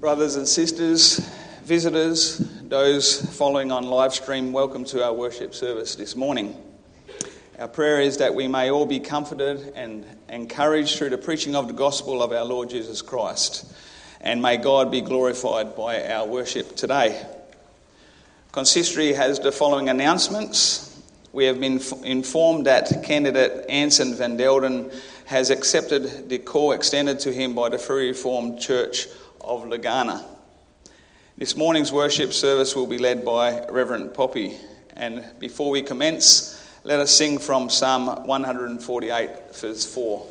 Brothers and sisters, visitors, those following on live stream, welcome to our worship service this morning. Our prayer is that we may all be comforted and encouraged through the preaching of the gospel of our Lord Jesus Christ, and may God be glorified by our worship today. Consistory has the following announcements. We have been informed that candidate Anson van Delden has accepted the call extended to him by the Free Reformed Church of Legana. This morning's worship service will be led by Reverend Poppy. And before we commence, let us sing from Psalm 148, verse 4.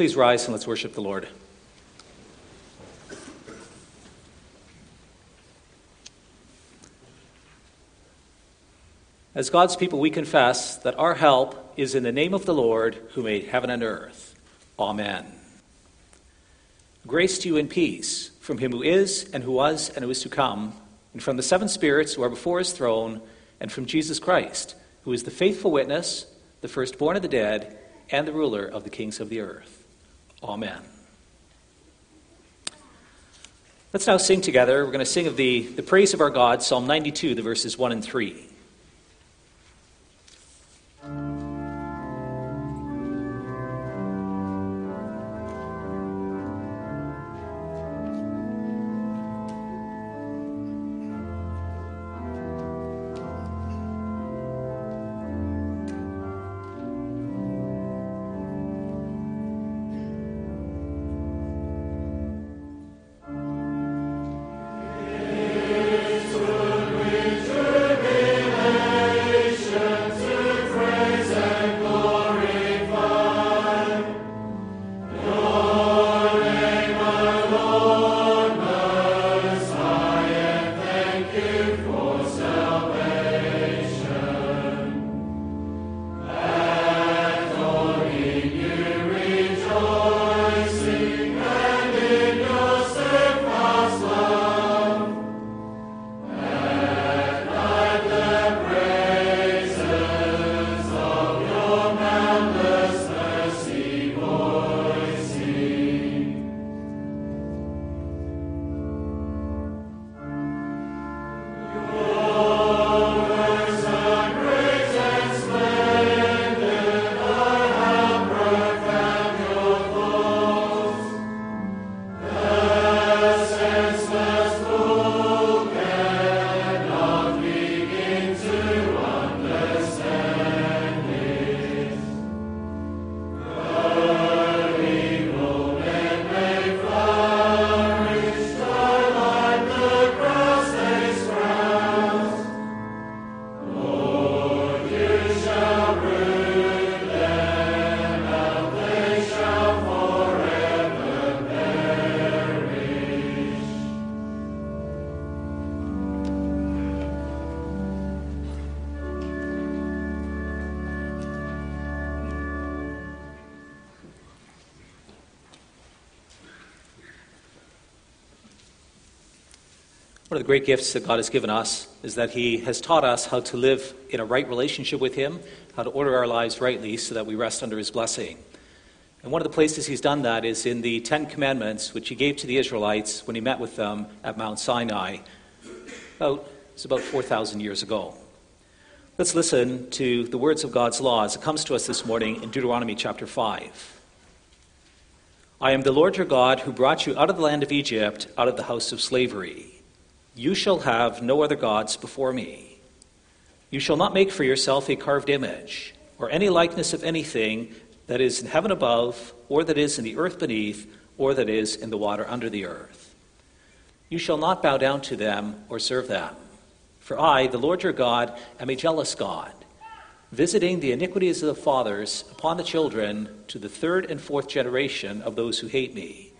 Please rise and let's worship the Lord. As God's people, we confess that our help is in the name of the Lord who made heaven and earth. Amen. Grace to you and peace from him who is, and who was, and who is to come, and from the seven spirits who are before his throne, and from Jesus Christ, who is the faithful witness, the firstborn of the dead, and the ruler of the kings of the earth. Amen. Let's now sing together. We're going to sing of the, the praise of our God, Psalm 92, the verses 1 and 3. Of the great gifts that God has given us is that He has taught us how to live in a right relationship with Him, how to order our lives rightly so that we rest under His blessing. And one of the places He's done that is in the Ten Commandments, which He gave to the Israelites when He met with them at Mount Sinai. About, it's about 4,000 years ago. Let's listen to the words of God's law as it comes to us this morning in Deuteronomy chapter 5. I am the Lord your God who brought you out of the land of Egypt, out of the house of slavery. You shall have no other gods before me. You shall not make for yourself a carved image, or any likeness of anything that is in heaven above, or that is in the earth beneath, or that is in the water under the earth. You shall not bow down to them or serve them. For I, the Lord your God, am a jealous God, visiting the iniquities of the fathers upon the children to the third and fourth generation of those who hate me,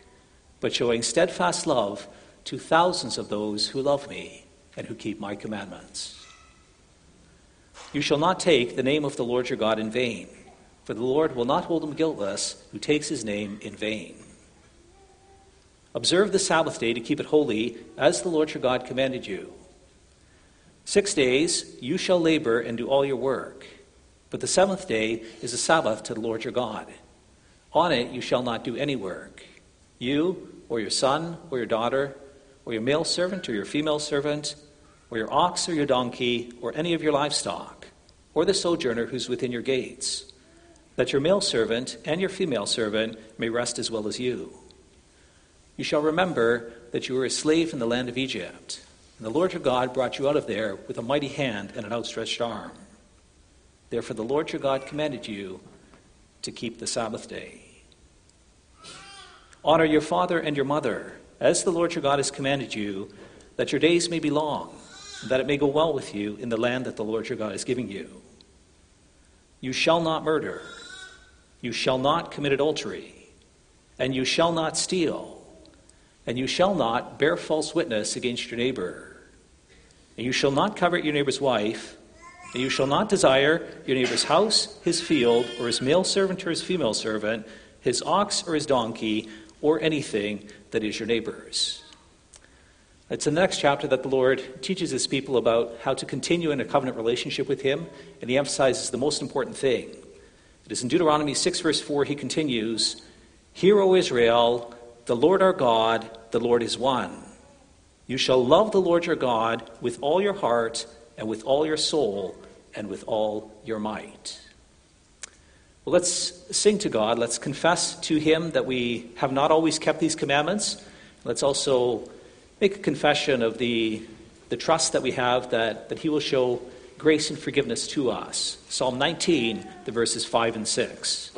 but showing steadfast love to thousands of those who love me and who keep my commandments. You shall not take the name of the Lord your God in vain, for the Lord will not hold him guiltless who takes his name in vain. Observe the Sabbath day to keep it holy, as the Lord your God commanded you. Six days you shall labor and do all your work, but the seventh day is a Sabbath to the Lord your God. On it you shall not do any work, you, or your son, or your daughter, or your male servant or your female servant, or your ox or your donkey, or any of your livestock, or the sojourner who's within your gates, that your male servant and your female servant may rest as well as you. You shall remember that you were a slave in the land of Egypt, and the Lord your God brought you out of there with a mighty hand and an outstretched arm. Therefore, the Lord your God commanded you to keep the Sabbath day. Honor your father and your mother as the Lord your God has commanded you, that your days may be long, and that it may go well with you in the land that the Lord your God is giving you. You shall not murder, you shall not commit adultery, and you shall not steal, and you shall not bear false witness against your neighbor, and you shall not covet your neighbor's wife. And you shall not desire your neighbor's house, his field, or his male servant or his female servant, his ox or his donkey, or anything that is your neighbor's. It's in the next chapter that the Lord teaches his people about how to continue in a covenant relationship with him, and he emphasizes the most important thing. It is in Deuteronomy 6, verse 4, he continues Hear, O Israel, the Lord our God, the Lord is one. You shall love the Lord your God with all your heart, and with all your soul, and with all your might. Let's sing to God. Let's confess to Him that we have not always kept these commandments. Let's also make a confession of the, the trust that we have that, that He will show grace and forgiveness to us. Psalm 19, the verses 5 and 6.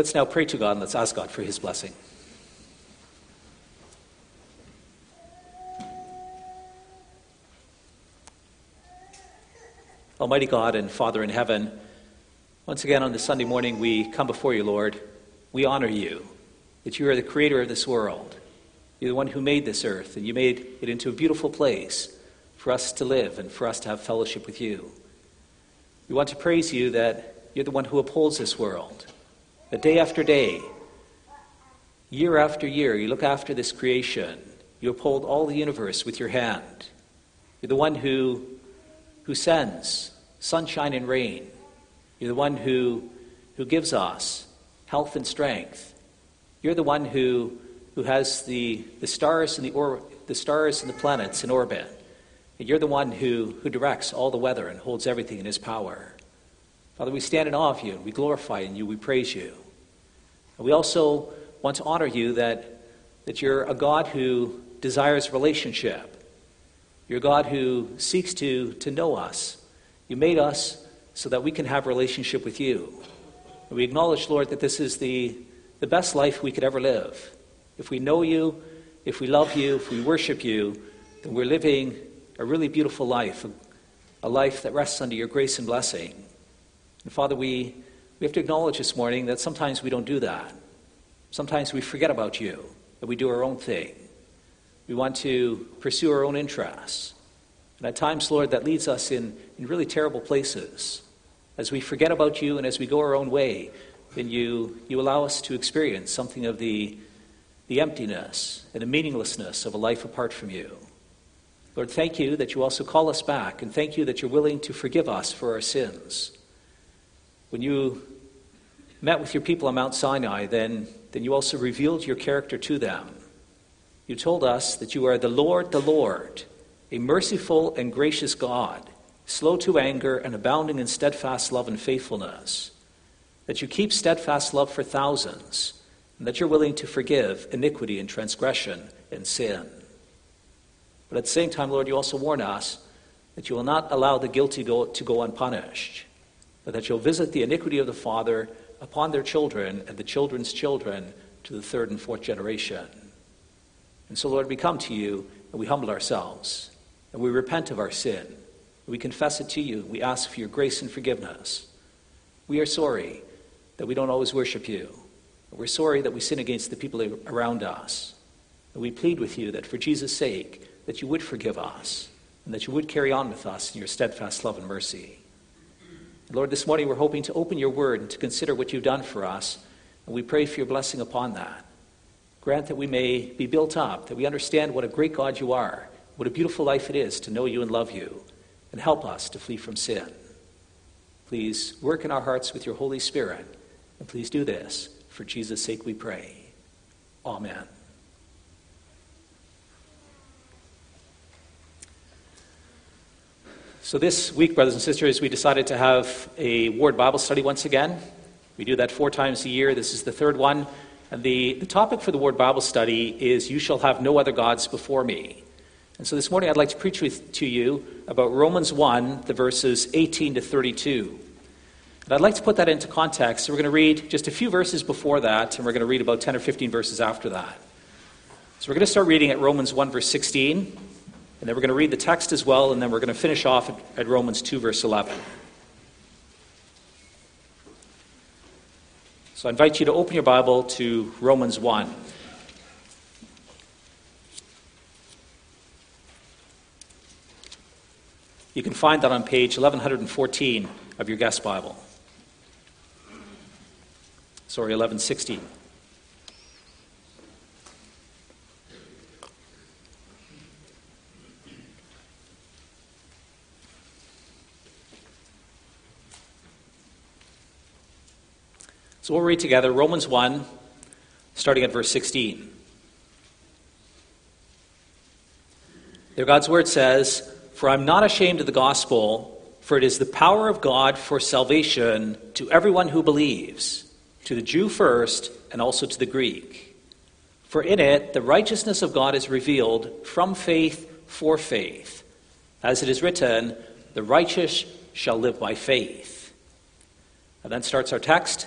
Let's now pray to God and let's ask God for his blessing. Almighty God and Father in heaven, once again on this Sunday morning we come before you, Lord. We honor you, that you are the creator of this world. You're the one who made this earth, and you made it into a beautiful place for us to live and for us to have fellowship with you. We want to praise you that you're the one who upholds this world. That day after day, year after year, you look after this creation. You uphold all the universe with your hand. You're the one who, who sends sunshine and rain. You're the one who, who gives us health and strength. You're the one who, who has the, the, stars and the, or, the stars and the planets in orbit. And you're the one who, who directs all the weather and holds everything in his power. Father, we stand in awe of you, we glorify in you, we praise you. And we also want to honor you that, that you're a God who desires relationship. You're a God who seeks to, to know us. You made us so that we can have relationship with you. And we acknowledge, Lord, that this is the, the best life we could ever live. If we know you, if we love you, if we worship you, then we're living a really beautiful life, a, a life that rests under your grace and blessing. And Father, we, we have to acknowledge this morning that sometimes we don't do that. Sometimes we forget about you, that we do our own thing. We want to pursue our own interests. And at times, Lord, that leads us in, in really terrible places. As we forget about you and as we go our own way, then you, you allow us to experience something of the, the emptiness and the meaninglessness of a life apart from you. Lord, thank you that you also call us back, and thank you that you're willing to forgive us for our sins. When you met with your people on Mount Sinai, then, then you also revealed your character to them. You told us that you are the Lord, the Lord, a merciful and gracious God, slow to anger and abounding in steadfast love and faithfulness, that you keep steadfast love for thousands, and that you're willing to forgive iniquity and transgression and sin. But at the same time, Lord, you also warn us that you will not allow the guilty to go unpunished that you'll visit the iniquity of the father upon their children and the children's children to the third and fourth generation. And so, Lord, we come to you and we humble ourselves and we repent of our sin. We confess it to you. We ask for your grace and forgiveness. We are sorry that we don't always worship you. We're sorry that we sin against the people around us. And we plead with you that for Jesus' sake, that you would forgive us and that you would carry on with us in your steadfast love and mercy. Lord, this morning we're hoping to open your word and to consider what you've done for us, and we pray for your blessing upon that. Grant that we may be built up, that we understand what a great God you are, what a beautiful life it is to know you and love you, and help us to flee from sin. Please work in our hearts with your Holy Spirit, and please do this. For Jesus' sake we pray. Amen. So, this week, brothers and sisters, we decided to have a Ward Bible study once again. We do that four times a year. This is the third one. And the, the topic for the Ward Bible study is You Shall Have No Other Gods Before Me. And so this morning, I'd like to preach with, to you about Romans 1, the verses 18 to 32. And I'd like to put that into context. So, we're going to read just a few verses before that, and we're going to read about 10 or 15 verses after that. So, we're going to start reading at Romans 1, verse 16. And then we're going to read the text as well, and then we're going to finish off at, at Romans 2, verse 11. So I invite you to open your Bible to Romans 1. You can find that on page 1114 of your guest Bible. Sorry, 1116. So we'll read together Romans 1, starting at verse 16. There, God's word says, For I'm not ashamed of the gospel, for it is the power of God for salvation to everyone who believes, to the Jew first, and also to the Greek. For in it the righteousness of God is revealed from faith for faith. As it is written, the righteous shall live by faith. And then starts our text.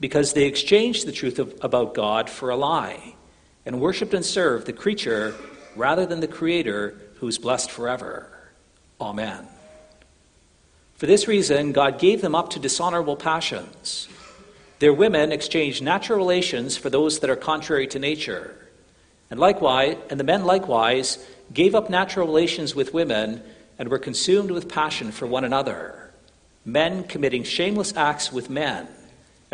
because they exchanged the truth of, about God for a lie and worshiped and served the creature rather than the Creator who is blessed forever. Amen. For this reason, God gave them up to dishonorable passions. Their women exchanged natural relations for those that are contrary to nature. And likewise, and the men likewise gave up natural relations with women and were consumed with passion for one another, men committing shameless acts with men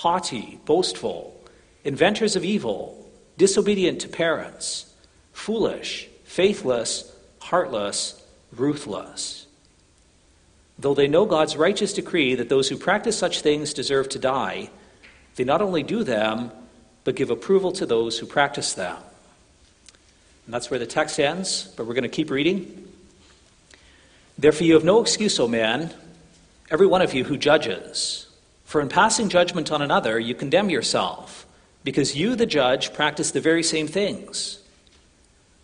haughty, boastful, inventors of evil, disobedient to parents, foolish, faithless, heartless, ruthless. Though they know God's righteous decree that those who practice such things deserve to die, they not only do them, but give approval to those who practice them. And that's where the text ends, but we're going to keep reading. Therefore, you have no excuse, O man, every one of you who judges. For in passing judgment on another, you condemn yourself, because you, the judge, practice the very same things.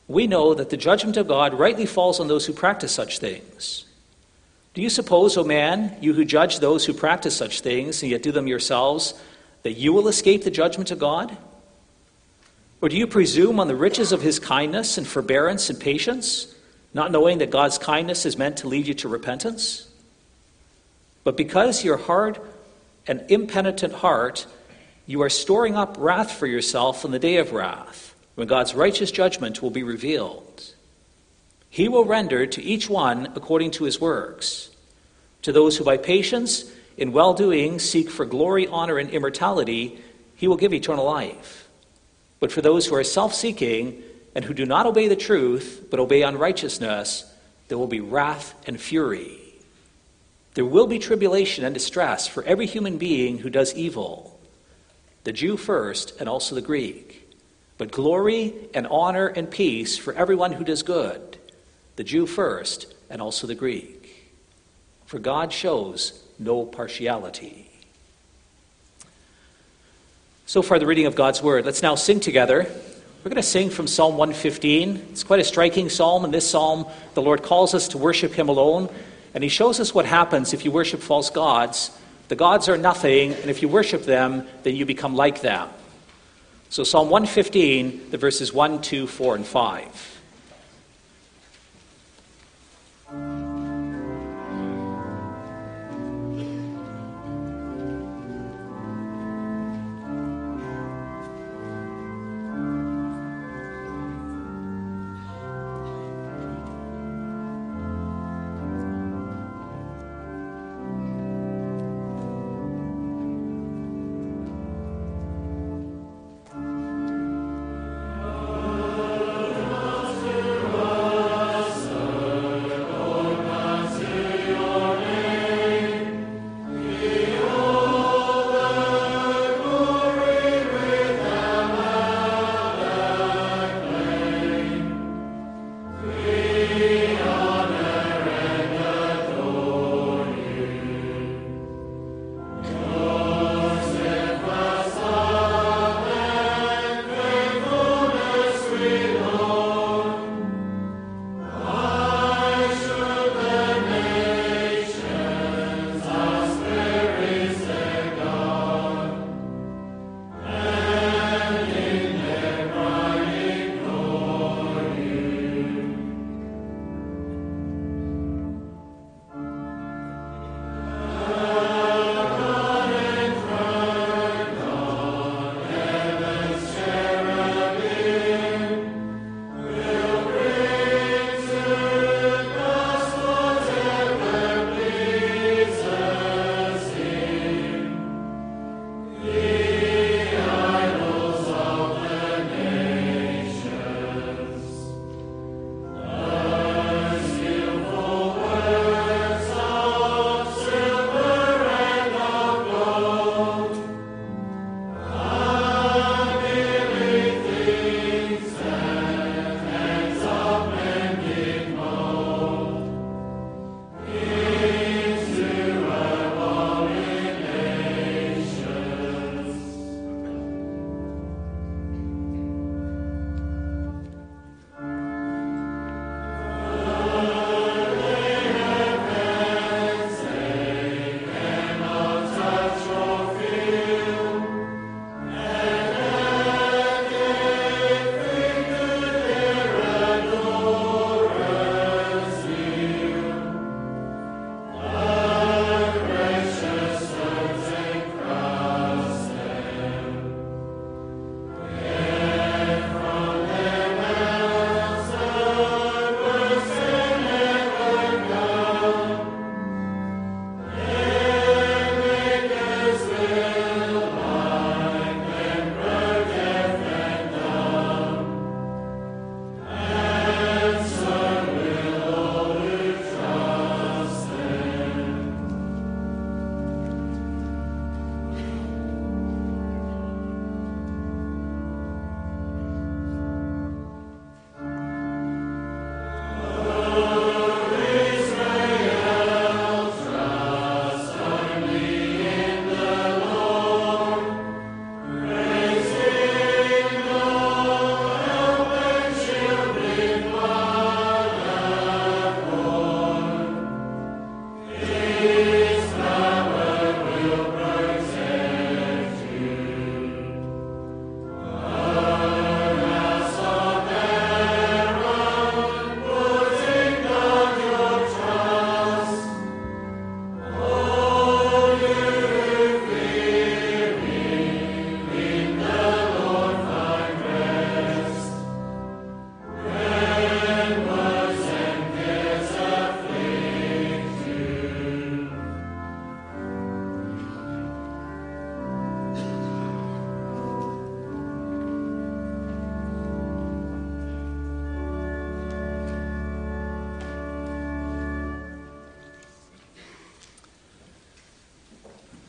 We know that the judgment of God rightly falls on those who practice such things. Do you suppose, O man, you who judge those who practice such things, and yet do them yourselves, that you will escape the judgment of God? Or do you presume on the riches of his kindness and forbearance and patience, not knowing that God's kindness is meant to lead you to repentance? But because your hard an impenitent heart, you are storing up wrath for yourself in the day of wrath, when God's righteous judgment will be revealed. He will render to each one according to his works. To those who by patience in well doing seek for glory, honor, and immortality, he will give eternal life. But for those who are self seeking and who do not obey the truth, but obey unrighteousness, there will be wrath and fury. There will be tribulation and distress for every human being who does evil, the Jew first and also the Greek, but glory and honor and peace for everyone who does good, the Jew first and also the Greek. For God shows no partiality. So far, the reading of God's Word. Let's now sing together. We're going to sing from Psalm 115. It's quite a striking psalm. In this psalm, the Lord calls us to worship Him alone. And he shows us what happens if you worship false gods. The gods are nothing, and if you worship them, then you become like them. So, Psalm 115, the verses 1, 2, 4, and 5.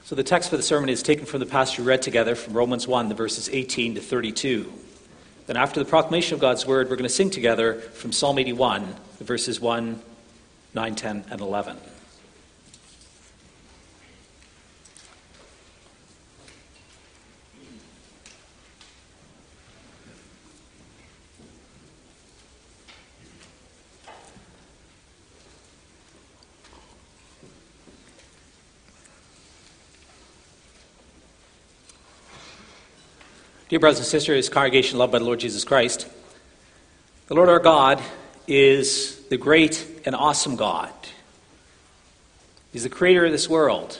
So the text for the sermon is taken from the passage read together from Romans 1, the verses 18 to 32. Then, after the proclamation of God's word, we're going to sing together from Psalm 81, the verses 1, 9, 10, and 11. Dear brothers and sisters, congregation loved by the Lord Jesus Christ, the Lord our God is the great and awesome God. He's the creator of this world.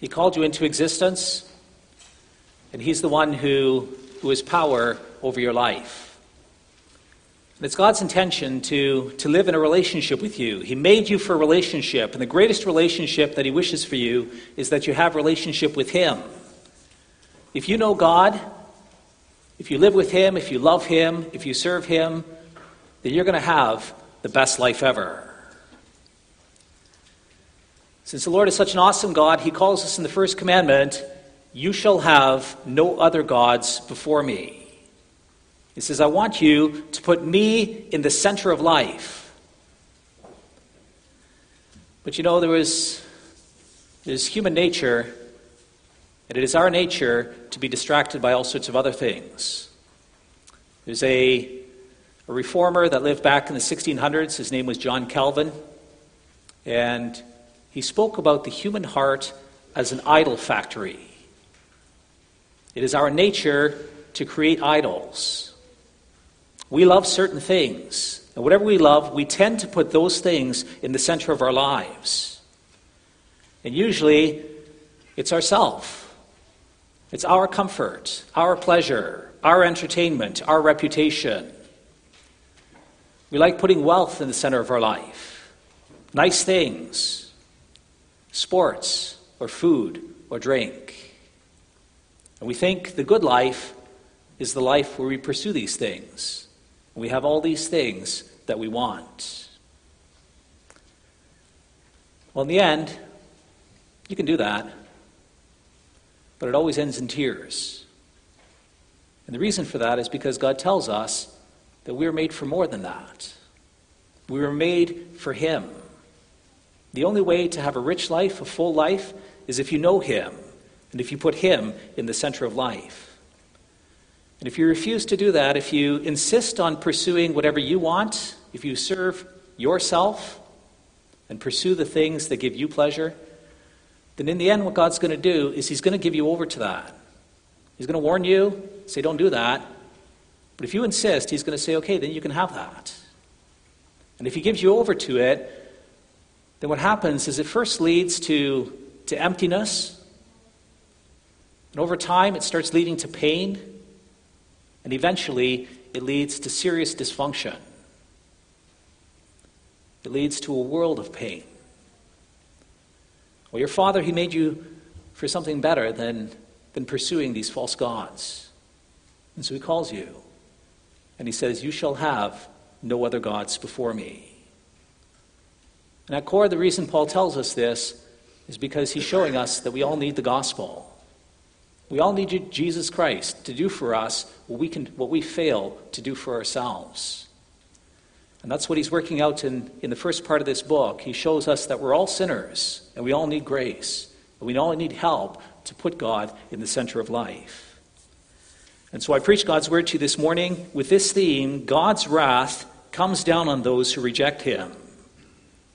He called you into existence, and He's the one who, who has power over your life. And it's God's intention to, to live in a relationship with you. He made you for a relationship, and the greatest relationship that He wishes for you is that you have relationship with Him. If you know God, if you live with Him, if you love Him, if you serve Him, then you're going to have the best life ever. Since the Lord is such an awesome God, He calls us in the first commandment, You shall have no other gods before me. He says, I want you to put me in the center of life. But you know, there was there's human nature and it is our nature to be distracted by all sorts of other things. There's a, a reformer that lived back in the 1600s. His name was John Calvin. And he spoke about the human heart as an idol factory. It is our nature to create idols. We love certain things. And whatever we love, we tend to put those things in the center of our lives. And usually, it's ourself. It's our comfort, our pleasure, our entertainment, our reputation. We like putting wealth in the center of our life, nice things, sports, or food, or drink. And we think the good life is the life where we pursue these things. We have all these things that we want. Well, in the end, you can do that but it always ends in tears. And the reason for that is because God tells us that we are made for more than that. We were made for Him. The only way to have a rich life, a full life, is if you know Him and if you put Him in the center of life. And if you refuse to do that, if you insist on pursuing whatever you want, if you serve yourself and pursue the things that give you pleasure, then in the end, what God's going to do is He's going to give you over to that. He's going to warn you, say, don't do that. But if you insist, He's going to say, okay, then you can have that. And if He gives you over to it, then what happens is it first leads to, to emptiness. And over time, it starts leading to pain. And eventually, it leads to serious dysfunction. It leads to a world of pain. Well, your father, he made you for something better than, than pursuing these false gods. And so he calls you. And he says, You shall have no other gods before me. And at core, the reason Paul tells us this is because he's showing us that we all need the gospel. We all need Jesus Christ to do for us what we, can, what we fail to do for ourselves. And that's what he's working out in, in the first part of this book. He shows us that we're all sinners and we all need grace. And we all need help to put God in the center of life. And so I preach God's word to you this morning with this theme God's wrath comes down on those who reject him.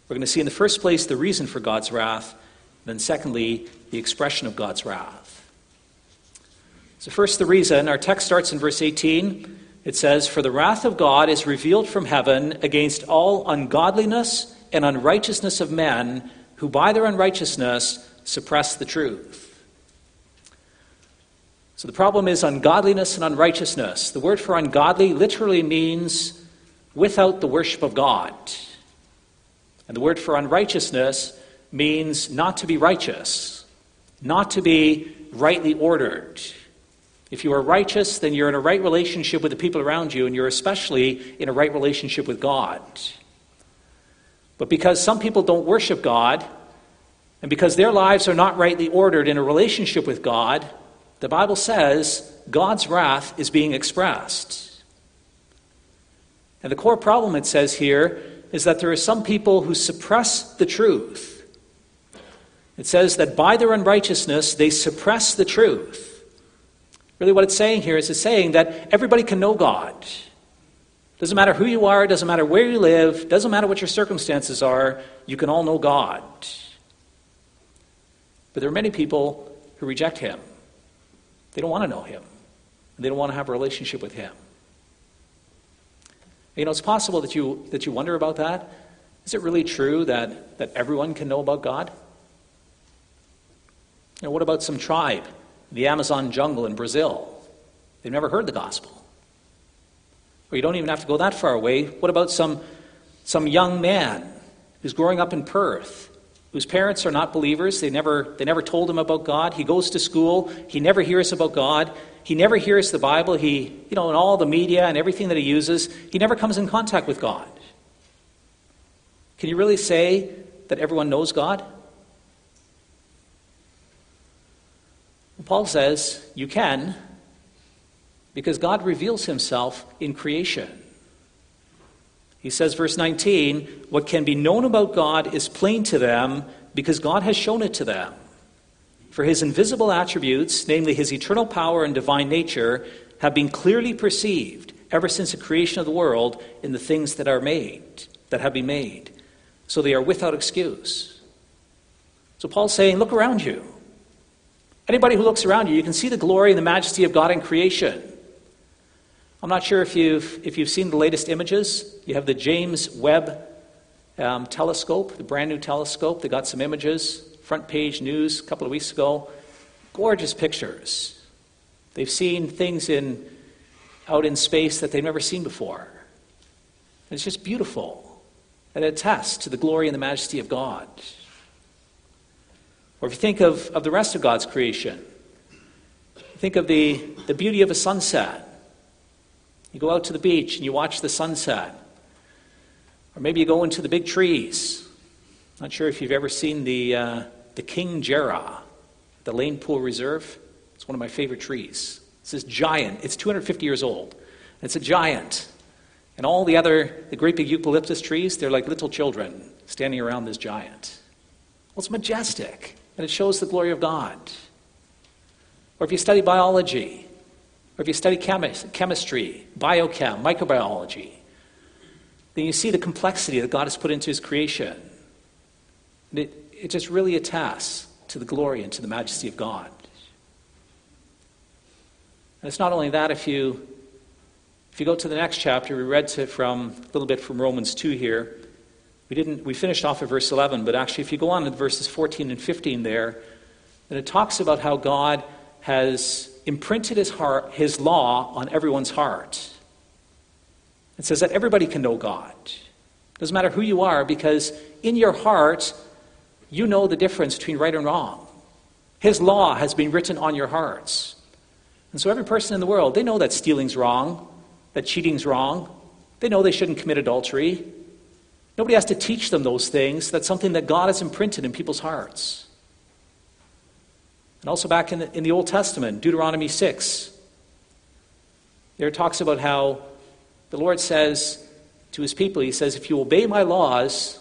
We're going to see in the first place the reason for God's wrath, then, secondly, the expression of God's wrath. So, first, the reason. Our text starts in verse 18. It says, For the wrath of God is revealed from heaven against all ungodliness and unrighteousness of men who by their unrighteousness suppress the truth. So the problem is ungodliness and unrighteousness. The word for ungodly literally means without the worship of God. And the word for unrighteousness means not to be righteous, not to be rightly ordered. If you are righteous, then you're in a right relationship with the people around you, and you're especially in a right relationship with God. But because some people don't worship God, And because their lives are not rightly ordered in a relationship with God, the Bible says God's wrath is being expressed. And the core problem, it says here, is that there are some people who suppress the truth. It says that by their unrighteousness, they suppress the truth. Really, what it's saying here is it's saying that everybody can know God. Doesn't matter who you are, doesn't matter where you live, doesn't matter what your circumstances are, you can all know God. But there are many people who reject Him. They don't want to know Him, they don't want to have a relationship with Him. You know, it's possible that you, that you wonder about that. Is it really true that, that everyone can know about God? You know, what about some tribe, the Amazon jungle in Brazil? They've never heard the gospel. Or you don't even have to go that far away. What about some, some young man who's growing up in Perth, whose parents are not believers? They never, they never told him about God. He goes to school. He never hears about God. He never hears the Bible. He, you know, in all the media and everything that he uses, he never comes in contact with God. Can you really say that everyone knows God? Paul says you can because God reveals himself in creation. He says, verse 19, what can be known about God is plain to them because God has shown it to them. For his invisible attributes, namely his eternal power and divine nature, have been clearly perceived ever since the creation of the world in the things that are made, that have been made. So they are without excuse. So Paul's saying, look around you. Anybody who looks around you, you can see the glory and the majesty of God in creation. I'm not sure if you've, if you've seen the latest images. You have the James Webb um, telescope, the brand new telescope. They got some images, front page news a couple of weeks ago. Gorgeous pictures. They've seen things in, out in space that they've never seen before. It's just beautiful. And it attests to the glory and the majesty of God. Or if you think of, of the rest of God's creation, think of the, the beauty of a sunset. You go out to the beach and you watch the sunset. Or maybe you go into the big trees. Not sure if you've ever seen the, uh, the King Jarrah, the Lane Poole Reserve. It's one of my favorite trees. It's this giant, it's 250 years old. It's a giant. And all the other, the great big eucalyptus trees, they're like little children standing around this giant. Well, it's majestic and it shows the glory of God. Or if you study biology, or if you study chemi- chemistry, biochem, microbiology, then you see the complexity that God has put into his creation. And it, it just really attests to the glory and to the majesty of God. And it's not only that, if you, if you go to the next chapter, we read to, from a little bit from Romans 2 here. We didn't we finished off at verse 11, but actually if you go on to verses 14 and 15 there, then it talks about how God has imprinted his heart his law on everyone's heart. It says that everybody can know God. Doesn't matter who you are because in your heart you know the difference between right and wrong. His law has been written on your hearts. And so every person in the world, they know that stealing's wrong, that cheating's wrong. They know they shouldn't commit adultery. Nobody has to teach them those things. That's something that God has imprinted in people's hearts. And also back in the, in the Old Testament, Deuteronomy 6, there it talks about how the Lord says to his people, He says, if you obey my laws,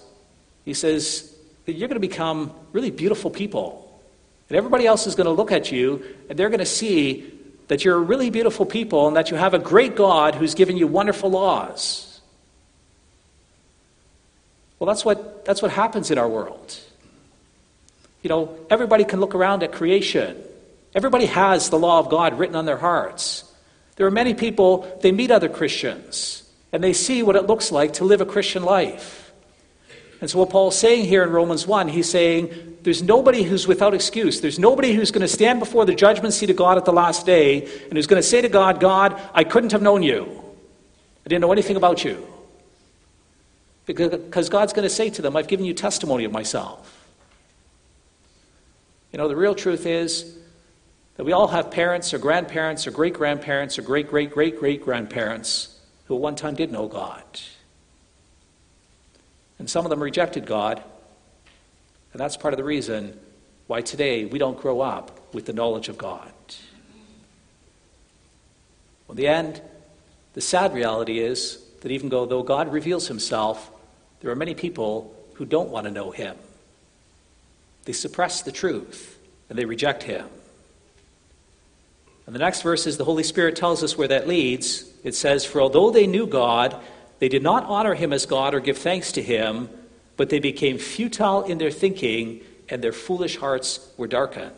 He says, that you're going to become really beautiful people. And everybody else is going to look at you and they're going to see that you're really beautiful people and that you have a great God who's given you wonderful laws. Well, that's what, that's what happens in our world. You know, everybody can look around at creation. Everybody has the law of God written on their hearts. There are many people, they meet other Christians, and they see what it looks like to live a Christian life. And so, what Paul's saying here in Romans 1, he's saying there's nobody who's without excuse. There's nobody who's going to stand before the judgment seat of God at the last day and who's going to say to God, God, I couldn't have known you. I didn't know anything about you. Because God's going to say to them, I've given you testimony of myself. You know, the real truth is that we all have parents or grandparents or great grandparents or great great great great grandparents who at one time did know God. And some of them rejected God. And that's part of the reason why today we don't grow up with the knowledge of God. Well, in the end, the sad reality is that even though God reveals himself, there are many people who don't want to know him. They suppress the truth and they reject him. And the next verse is the Holy Spirit tells us where that leads. It says, For although they knew God, they did not honor him as God or give thanks to him, but they became futile in their thinking, and their foolish hearts were darkened.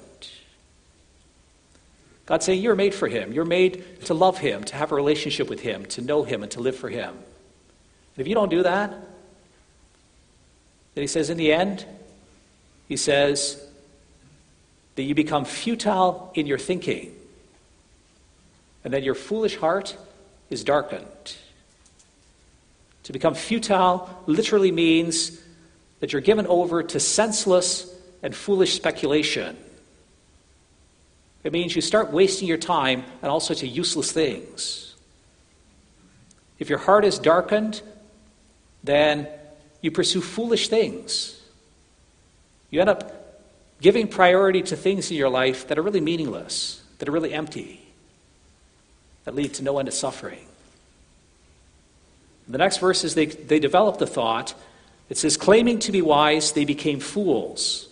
God's saying, You're made for him. You're made to love him, to have a relationship with him, to know him, and to live for him. And if you don't do that, then he says, in the end, he says that you become futile in your thinking and that your foolish heart is darkened. To become futile literally means that you're given over to senseless and foolish speculation. It means you start wasting your time on all sorts of useless things. If your heart is darkened, then you pursue foolish things. You end up giving priority to things in your life that are really meaningless, that are really empty that lead to no end of suffering. The next verse is they, they develop the thought. It says, claiming to be wise, they became fools.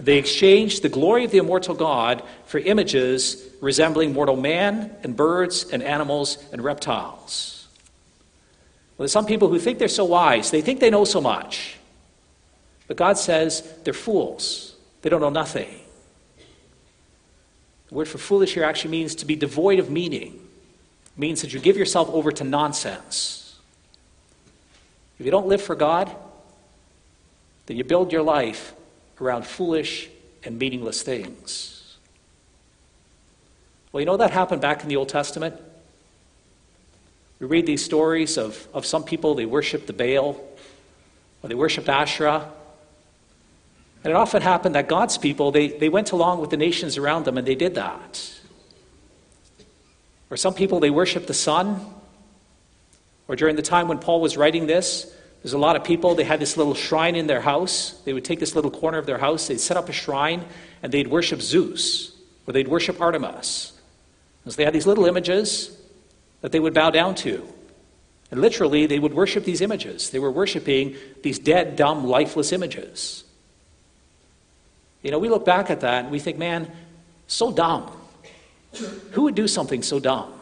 They exchanged the glory of the immortal God for images resembling mortal man and birds and animals and reptiles. Well, there's some people who think they're so wise, they think they know so much. But God says they're fools, they don't know nothing. The word for foolish here actually means to be devoid of meaning means that you give yourself over to nonsense. If you don't live for God, then you build your life around foolish and meaningless things. Well, you know that happened back in the Old Testament? We read these stories of, of some people, they worshiped the Baal, or they worshiped Asherah. And it often happened that God's people, they, they went along with the nations around them and they did that. Or some people, they worship the sun. Or during the time when Paul was writing this, there's a lot of people, they had this little shrine in their house. They would take this little corner of their house, they'd set up a shrine, and they'd worship Zeus, or they'd worship Artemis. So they had these little images that they would bow down to. And literally, they would worship these images. They were worshiping these dead, dumb, lifeless images. You know, we look back at that and we think, man, so dumb. Who would do something so dumb?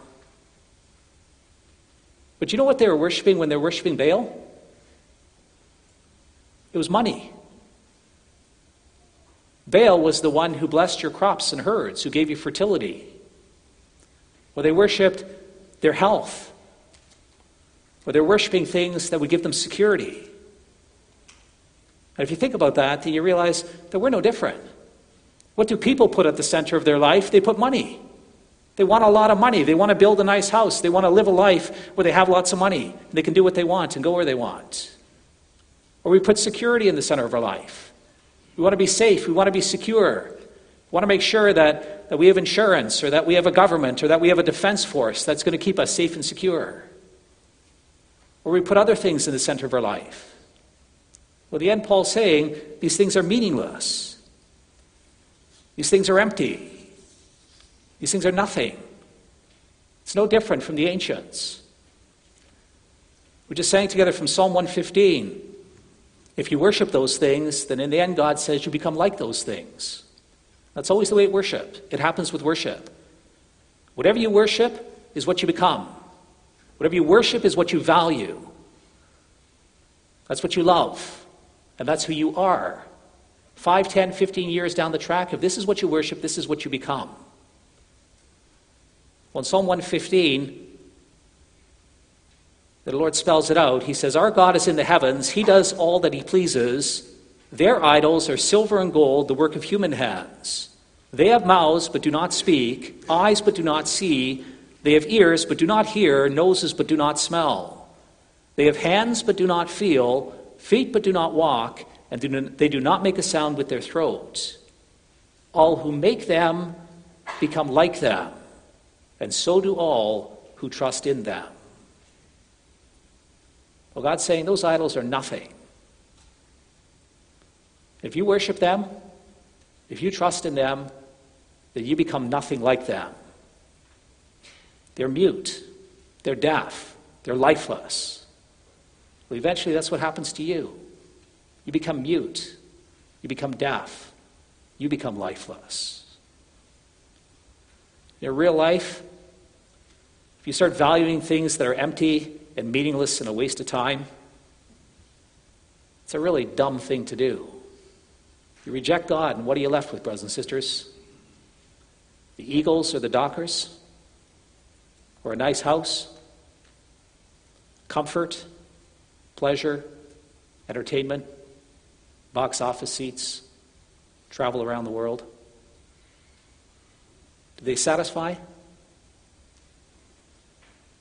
But you know what they were worshiping when they were worshiping Baal? It was money. Baal was the one who blessed your crops and herds, who gave you fertility. Well, they worshiped their health. Or they're worshiping things that would give them security. And if you think about that, then you realize that we're no different. What do people put at the center of their life? They put money. They want a lot of money. They want to build a nice house. They want to live a life where they have lots of money. They can do what they want and go where they want. Or we put security in the center of our life. We want to be safe. We want to be secure. We want to make sure that, that we have insurance or that we have a government or that we have a defense force that's going to keep us safe and secure. Or we put other things in the center of our life. Well, the end, Paul's saying these things are meaningless. These things are empty. These things are nothing. It's no different from the ancients. We just sang together from Psalm 115. If you worship those things, then in the end, God says you become like those things. That's always the way it worship. It happens with worship. Whatever you worship is what you become. Whatever you worship is what you value. That's what you love. And that's who you are. 5, 10, 15 years down the track, if this is what you worship, this is what you become. Well, in Psalm 115, the Lord spells it out. He says, Our God is in the heavens. He does all that He pleases. Their idols are silver and gold, the work of human hands. They have mouths, but do not speak, eyes, but do not see. They have ears, but do not hear, noses, but do not smell. They have hands, but do not feel, feet, but do not walk, and they do not make a sound with their throats. All who make them become like them and so do all who trust in them. Well, God's saying those idols are nothing. If you worship them, if you trust in them, then you become nothing like them. They're mute, they're deaf, they're lifeless. Well, eventually, that's what happens to you. You become mute, you become deaf, you become lifeless. In real life, if you start valuing things that are empty and meaningless and a waste of time, it's a really dumb thing to do. You reject God, and what are you left with, brothers and sisters? The Eagles or the Dockers? Or a nice house? Comfort? Pleasure? Entertainment? Box office seats? Travel around the world? Do they satisfy?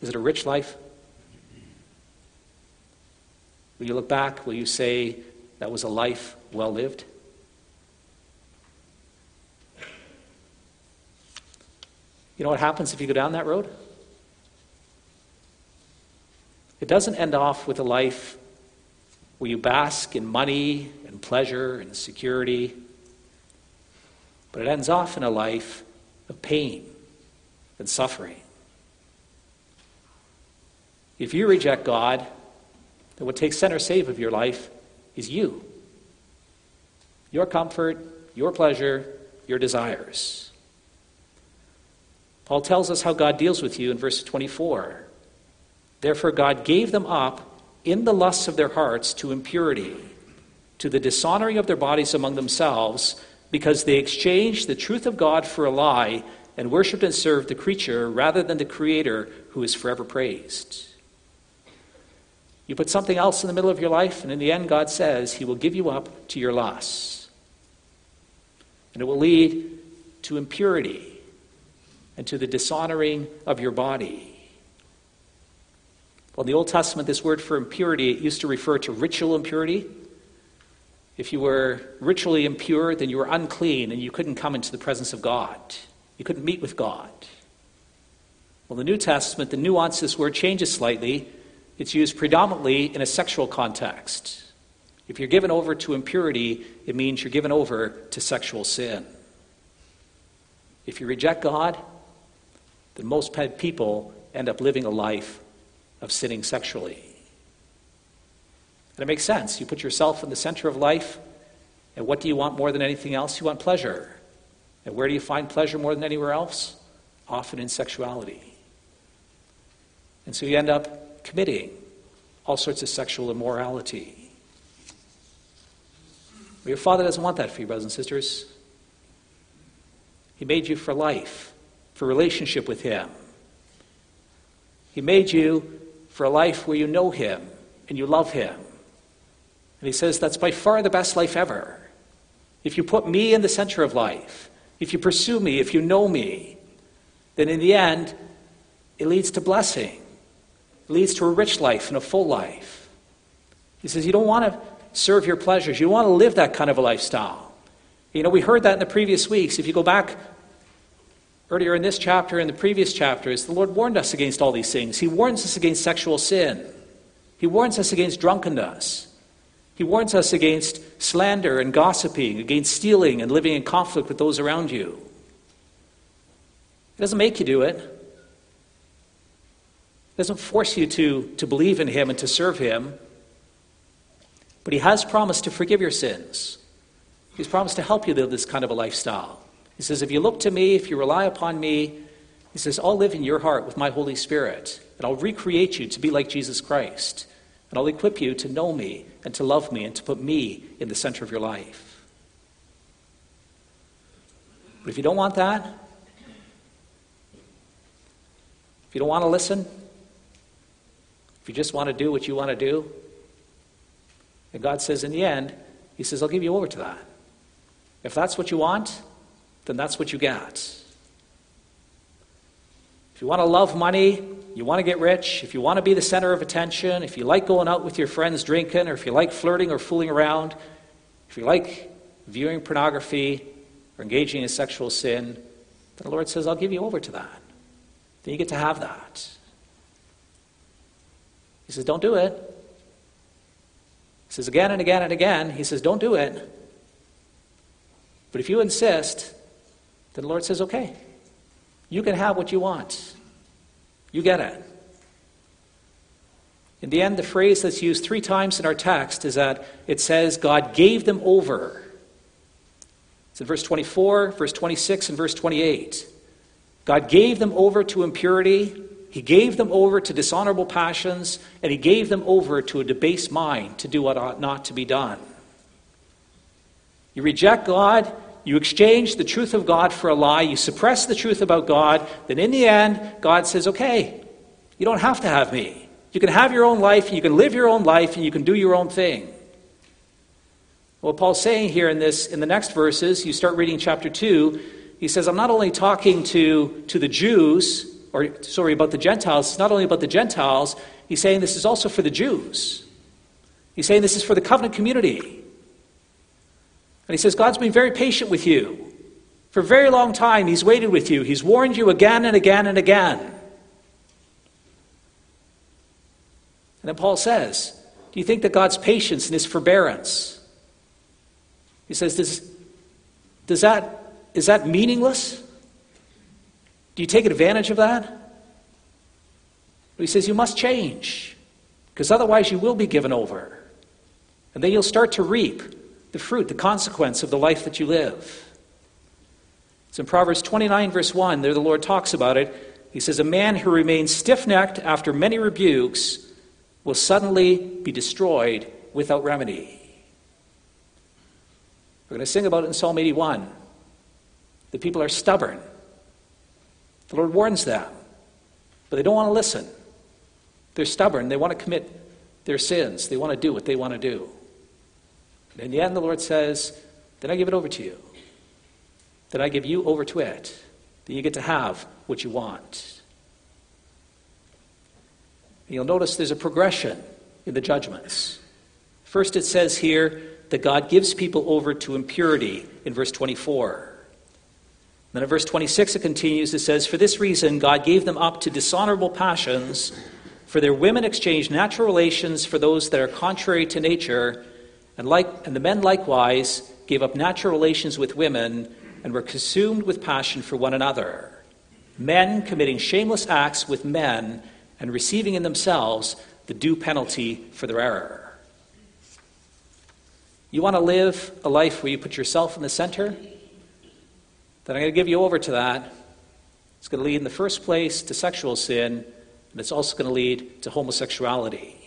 Is it a rich life? When you look back? Will you say that was a life well lived? You know what happens if you go down that road? It doesn't end off with a life where you bask in money and pleasure and security, but it ends off in a life of pain and suffering. If you reject God, then what takes center stage of your life is you. Your comfort, your pleasure, your desires. Paul tells us how God deals with you in verse 24. Therefore, God gave them up in the lusts of their hearts to impurity, to the dishonoring of their bodies among themselves, because they exchanged the truth of God for a lie and worshiped and served the creature rather than the Creator who is forever praised. You put something else in the middle of your life, and in the end, God says He will give you up to your lusts. And it will lead to impurity and to the dishonoring of your body. Well, in the Old Testament, this word for impurity it used to refer to ritual impurity. If you were ritually impure, then you were unclean and you couldn't come into the presence of God. You couldn't meet with God. Well, in the New Testament, the nuance this word changes slightly. It's used predominantly in a sexual context. If you're given over to impurity, it means you're given over to sexual sin. If you reject God, then most people end up living a life of sinning sexually. And it makes sense. You put yourself in the center of life, and what do you want more than anything else? You want pleasure. And where do you find pleasure more than anywhere else? Often in sexuality. And so you end up committing all sorts of sexual immorality. But your Father doesn't want that for you, brothers and sisters. He made you for life for relationship with Him. He made you for a life where you know Him and you love Him. And He says that's by far the best life ever. If you put me in the center of life, if you pursue me, if you know me, then in the end, it leads to blessing. It leads to a rich life and a full life. He says you don't want to serve your pleasures. You don't want to live that kind of a lifestyle. You know, we heard that in the previous weeks. If you go back Earlier in this chapter and the previous chapters, the Lord warned us against all these things. He warns us against sexual sin. He warns us against drunkenness. He warns us against slander and gossiping, against stealing and living in conflict with those around you. He doesn't make you do it. He doesn't force you to, to believe in Him and to serve Him. But He has promised to forgive your sins. He's promised to help you live this kind of a lifestyle. He says, If you look to me, if you rely upon me, he says, I'll live in your heart with my Holy Spirit, and I'll recreate you to be like Jesus Christ, and I'll equip you to know me and to love me and to put me in the center of your life. But if you don't want that, if you don't want to listen, if you just want to do what you want to do, and God says in the end, He says, I'll give you over to that. If that's what you want, then that's what you get. If you want to love money, you want to get rich, if you want to be the center of attention, if you like going out with your friends drinking, or if you like flirting or fooling around, if you like viewing pornography or engaging in sexual sin, then the Lord says, I'll give you over to that. Then you get to have that. He says, Don't do it. He says again and again and again, He says, Don't do it. But if you insist, the Lord says, okay, you can have what you want. You get it. In the end, the phrase that's used three times in our text is that it says God gave them over. It's in verse 24, verse 26, and verse 28. God gave them over to impurity, He gave them over to dishonorable passions, and He gave them over to a debased mind to do what ought not to be done. You reject God, you exchange the truth of God for a lie, you suppress the truth about God, then in the end, God says, okay, you don't have to have me. You can have your own life, you can live your own life, and you can do your own thing. What Paul's saying here in this in the next verses, you start reading chapter 2, he says, I'm not only talking to, to the Jews, or sorry, about the Gentiles, it's not only about the Gentiles, he's saying this is also for the Jews. He's saying this is for the covenant community. And he says, God's been very patient with you. For a very long time, he's waited with you. He's warned you again and again and again. And then Paul says, Do you think that God's patience and his forbearance? He says, Does, does that, is that meaningless? Do you take advantage of that? But he says, You must change, because otherwise you will be given over. And then you'll start to reap the fruit, the consequence of the life that you live. It's in Proverbs 29, verse 1. There the Lord talks about it. He says, A man who remains stiff necked after many rebukes will suddenly be destroyed without remedy. We're going to sing about it in Psalm 81. The people are stubborn. The Lord warns them, but they don't want to listen. They're stubborn. They want to commit their sins. They want to do what they want to do. And in the end, the Lord says, Then I give it over to you. Then I give you over to it. Then you get to have what you want. And You'll notice there's a progression in the judgments. First, it says here that God gives people over to impurity in verse 24. Then in verse 26, it continues, it says, For this reason, God gave them up to dishonorable passions, for their women exchanged natural relations for those that are contrary to nature, and, like, and the men likewise gave up natural relations with women and were consumed with passion for one another. Men committing shameless acts with men and receiving in themselves the due penalty for their error. You want to live a life where you put yourself in the center? Then I'm going to give you over to that. It's going to lead in the first place to sexual sin, and it's also going to lead to homosexuality.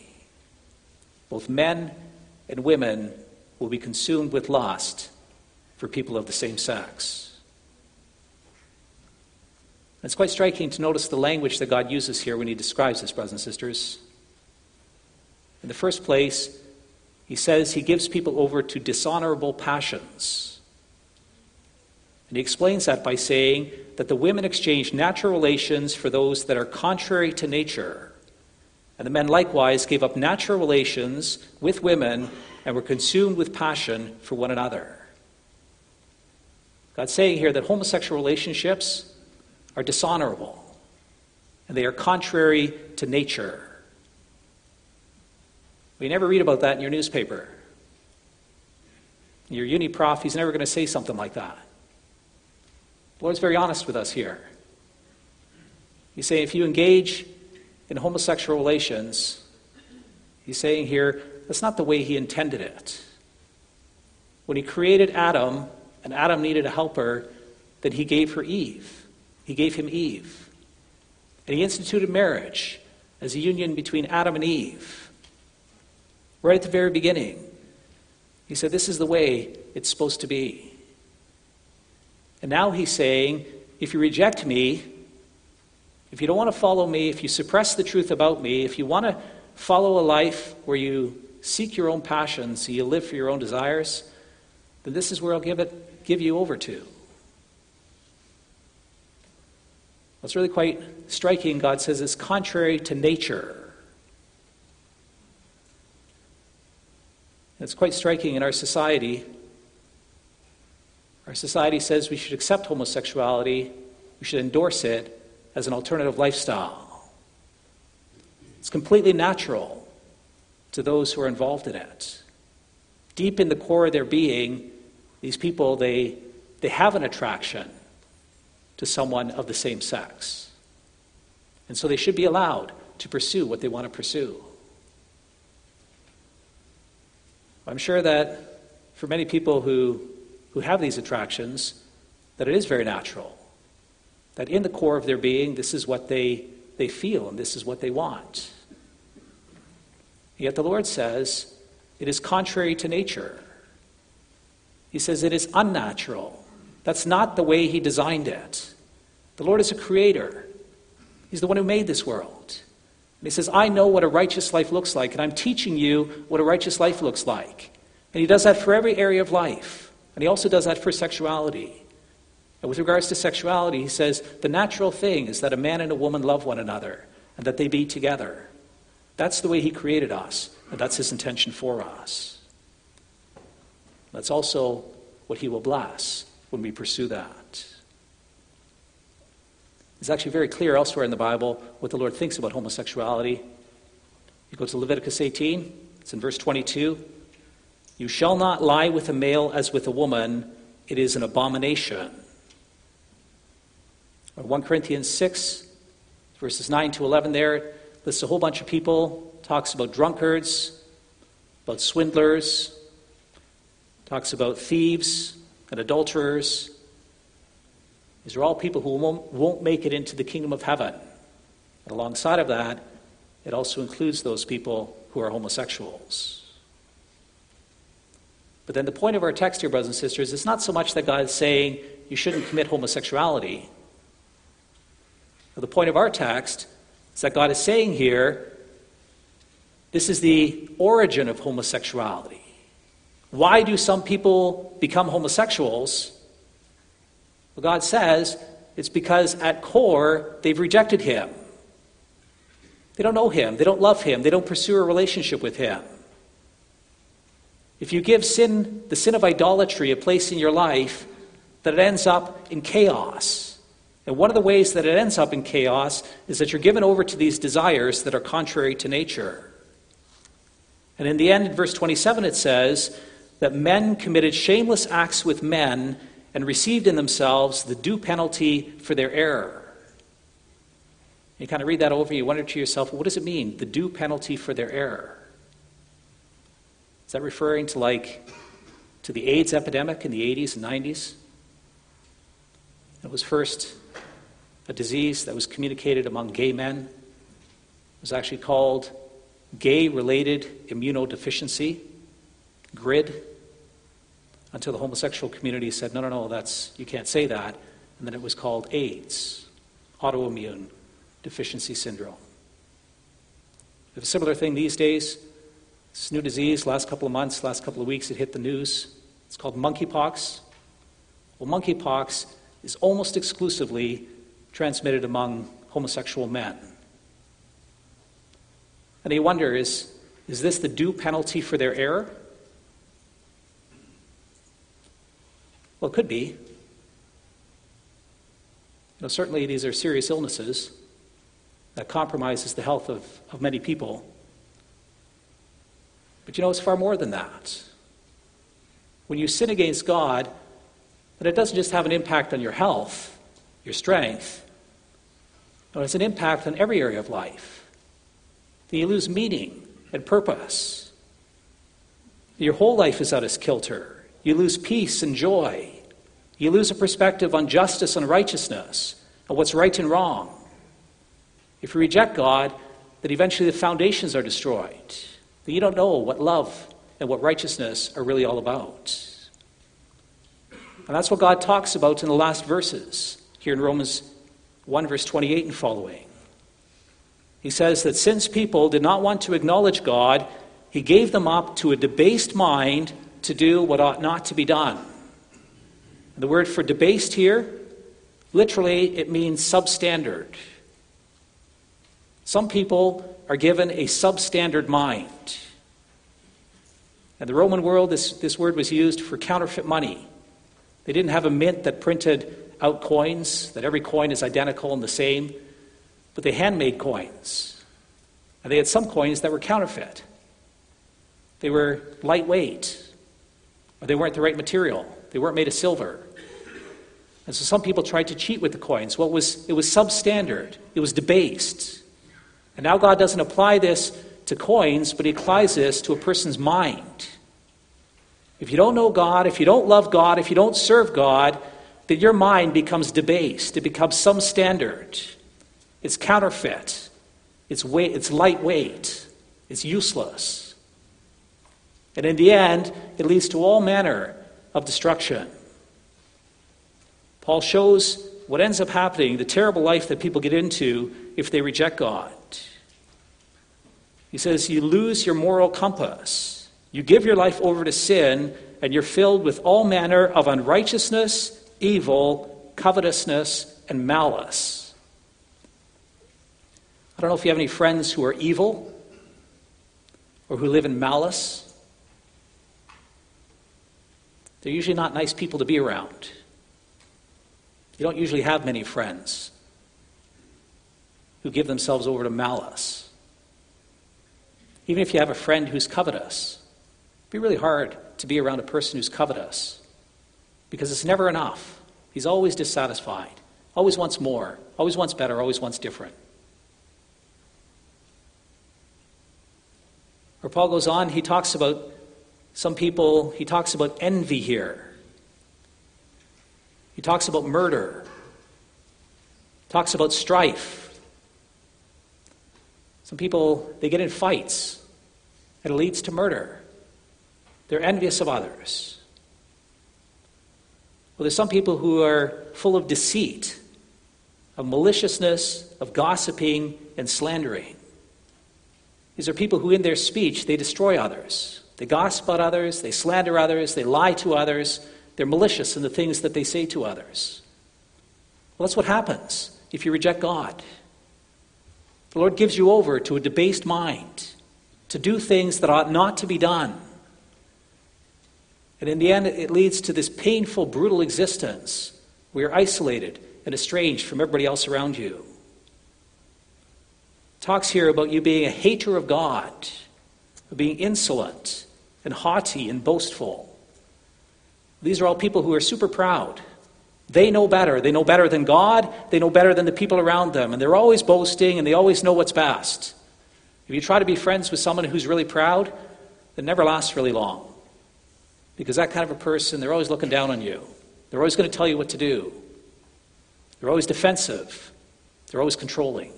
Both men and women will be consumed with lust for people of the same sex. It's quite striking to notice the language that God uses here when He describes this, brothers and sisters. In the first place, He says He gives people over to dishonorable passions. And He explains that by saying that the women exchange natural relations for those that are contrary to nature. And the men likewise gave up natural relations with women and were consumed with passion for one another. God's saying here that homosexual relationships are dishonorable and they are contrary to nature. We never read about that in your newspaper. Your uni prof, he's never going to say something like that. The Lord's very honest with us here. He's saying if you engage in homosexual relations, he's saying here, that's not the way he intended it. When he created Adam, and Adam needed a helper, then he gave her Eve. He gave him Eve. And he instituted marriage as a union between Adam and Eve. Right at the very beginning, he said, This is the way it's supposed to be. And now he's saying, If you reject me, if you don't want to follow me, if you suppress the truth about me, if you want to follow a life where you seek your own passions, you live for your own desires, then this is where I'll give, it, give you over to. What's really quite striking, God says, is contrary to nature. It's quite striking in our society. Our society says we should accept homosexuality, we should endorse it as an alternative lifestyle. It's completely natural to those who are involved in it. Deep in the core of their being, these people, they, they have an attraction to someone of the same sex. And so they should be allowed to pursue what they want to pursue. I'm sure that for many people who, who have these attractions, that it is very natural. That in the core of their being, this is what they, they feel and this is what they want. Yet the Lord says it is contrary to nature. He says it is unnatural. That's not the way He designed it. The Lord is a creator, He's the one who made this world. And He says, I know what a righteous life looks like, and I'm teaching you what a righteous life looks like. And He does that for every area of life. And He also does that for sexuality. And with regards to sexuality, He says, the natural thing is that a man and a woman love one another and that they be together. That's the way He created us, and that's His intention for us. That's also what He will bless when we pursue that. It's actually very clear elsewhere in the Bible what the Lord thinks about homosexuality. You go to Leviticus 18, it's in verse 22. You shall not lie with a male as with a woman, it is an abomination. Or 1 Corinthians 6, verses 9 to 11, there lists a whole bunch of people, talks about drunkards, about swindlers, talks about thieves and adulterers. These are all people who won't, won't make it into the kingdom of heaven. And alongside of that, it also includes those people who are homosexuals. But then the point of our text here, brothers and sisters, is not so much that God is saying you shouldn't commit homosexuality. The point of our text is that God is saying here this is the origin of homosexuality. Why do some people become homosexuals? Well, God says it's because at core they've rejected Him. They don't know Him, they don't love Him, they don't pursue a relationship with Him. If you give sin, the sin of idolatry, a place in your life, that it ends up in chaos. And one of the ways that it ends up in chaos is that you're given over to these desires that are contrary to nature. And in the end, in verse 27, it says that men committed shameless acts with men and received in themselves the due penalty for their error. You kind of read that over, you wonder to yourself, what does it mean, the due penalty for their error? Is that referring to like to the AIDS epidemic in the 80s and 90s? It was first a disease that was communicated among gay men. It was actually called gay related immunodeficiency, GRID, until the homosexual community said, no, no, no, that's, you can't say that. And then it was called AIDS, autoimmune deficiency syndrome. We have a similar thing these days. This new disease, last couple of months, last couple of weeks, it hit the news. It's called monkeypox. Well, monkeypox is almost exclusively transmitted among homosexual men. And they wonder is, is this the due penalty for their error? Well, it could be. You know, certainly these are serious illnesses that compromises the health of, of many people. But you know, it's far more than that. When you sin against God, then it doesn't just have an impact on your health, your strength, it has an impact on every area of life. That you lose meaning and purpose. Your whole life is out of kilter. You lose peace and joy. You lose a perspective on justice and righteousness, and what's right and wrong. If you reject God, then eventually the foundations are destroyed. That you don't know what love and what righteousness are really all about. And that's what God talks about in the last verses here in Romans 1 verse 28 and following. He says that since people did not want to acknowledge God, he gave them up to a debased mind to do what ought not to be done. The word for debased here, literally, it means substandard. Some people are given a substandard mind. In the Roman world, this, this word was used for counterfeit money. They didn't have a mint that printed out coins, that every coin is identical and the same, but they handmade coins. And they had some coins that were counterfeit. They were lightweight, or they weren't the right material. They weren't made of silver. And so some people tried to cheat with the coins. Well, it was, it was substandard, it was debased. And now God doesn't apply this to coins, but He applies this to a person's mind. If you don't know God, if you don't love God, if you don't serve God, then your mind becomes debased. It becomes some standard. It's counterfeit. It's, weight, it's lightweight. It's useless. And in the end, it leads to all manner of destruction. Paul shows what ends up happening, the terrible life that people get into if they reject God. He says, You lose your moral compass. You give your life over to sin, and you're filled with all manner of unrighteousness, evil, covetousness, and malice. I don't know if you have any friends who are evil or who live in malice. They're usually not nice people to be around. You don't usually have many friends who give themselves over to malice. Even if you have a friend who's covetous, it'd be really hard to be around a person who's covetous because it's never enough. He's always dissatisfied, always wants more, always wants better, always wants different. Or Paul goes on, he talks about some people, he talks about envy here. He talks about murder, talks about strife. Some people, they get in fights, and it leads to murder. They're envious of others. Well, there's some people who are full of deceit, of maliciousness, of gossiping, and slandering. These are people who, in their speech, they destroy others. They gossip about others, they slander others, they lie to others, they're malicious in the things that they say to others. Well, that's what happens if you reject God. The Lord gives you over to a debased mind to do things that ought not to be done. And in the end, it leads to this painful, brutal existence where you're isolated and estranged from everybody else around you. Talks here about you being a hater of God, of being insolent and haughty and boastful. These are all people who are super proud. They know better. They know better than God. They know better than the people around them. And they're always boasting and they always know what's best. If you try to be friends with someone who's really proud, it never lasts really long. Because that kind of a person, they're always looking down on you. They're always going to tell you what to do. They're always defensive. They're always controlling.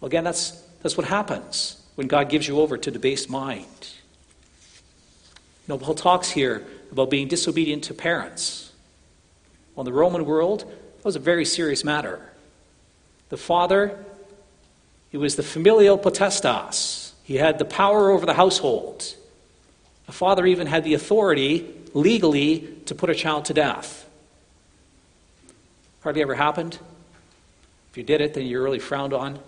Well, again, that's, that's what happens when God gives you over to debased mind know, Paul talks here about being disobedient to parents. Well, in the Roman world, that was a very serious matter. The father, he was the familial potestas. He had the power over the household. The father even had the authority legally to put a child to death. Hardly ever happened. If you did it, then you're really frowned on.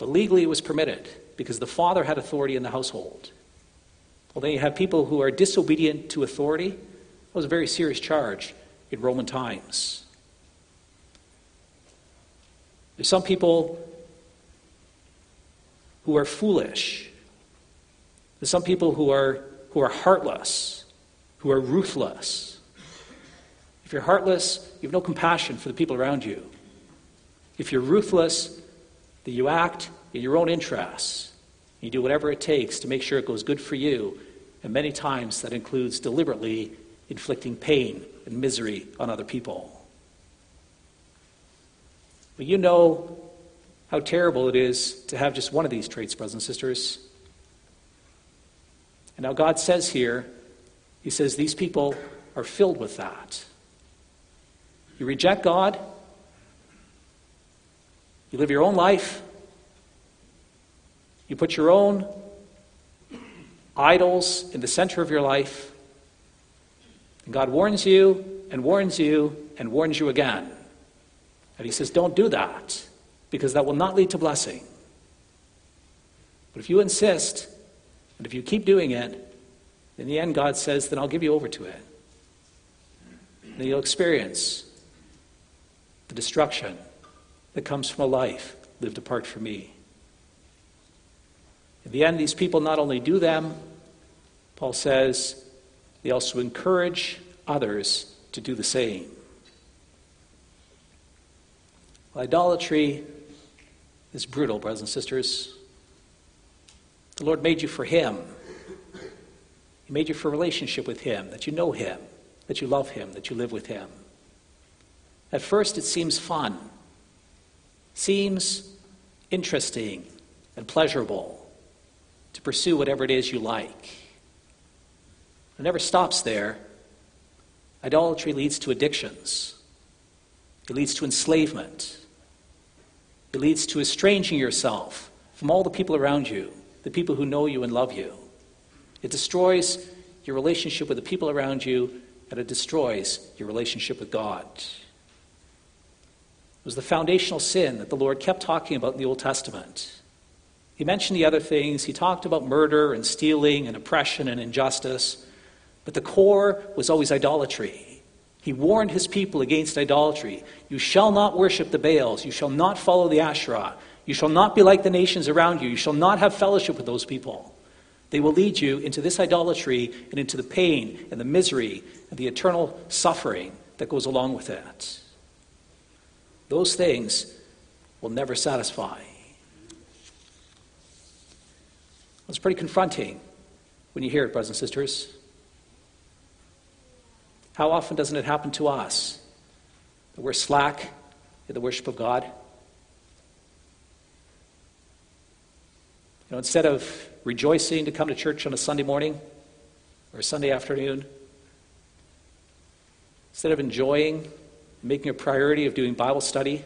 But legally, it was permitted because the father had authority in the household. Well, then you have people who are disobedient to authority. That was a very serious charge in Roman times. There's some people who are foolish. There's some people who are, who are heartless, who are ruthless. If you're heartless, you have no compassion for the people around you. If you're ruthless, then you act in your own interests. You do whatever it takes to make sure it goes good for you and many times that includes deliberately inflicting pain and misery on other people. But you know how terrible it is to have just one of these traits, brothers and sisters. And now God says here, He says these people are filled with that. You reject God, you live your own life, you put your own idols in the center of your life. And God warns you and warns you and warns you again. And He says, Don't do that because that will not lead to blessing. But if you insist and if you keep doing it, in the end, God says, Then I'll give you over to it. And you'll experience the destruction that comes from a life lived apart from me. In the end, these people not only do them, Paul says, they also encourage others to do the same. Idolatry is brutal, brothers and sisters. The Lord made you for Him. He made you for a relationship with Him, that you know Him, that you love Him, that you live with Him. At first, it seems fun, seems interesting and pleasurable to pursue whatever it is you like. It never stops there. Idolatry leads to addictions, it leads to enslavement, it leads to estranging yourself from all the people around you, the people who know you and love you. It destroys your relationship with the people around you, and it destroys your relationship with God. It was the foundational sin that the Lord kept talking about in the Old Testament. He mentioned the other things. He talked about murder and stealing and oppression and injustice. But the core was always idolatry. He warned his people against idolatry. You shall not worship the Baals. You shall not follow the Asherah. You shall not be like the nations around you. You shall not have fellowship with those people. They will lead you into this idolatry and into the pain and the misery and the eternal suffering that goes along with that. Those things will never satisfy. It's pretty confronting when you hear it, brothers and sisters. How often doesn't it happen to us that we're slack in the worship of God? You know, instead of rejoicing to come to church on a Sunday morning or a Sunday afternoon, instead of enjoying, making a priority of doing Bible study,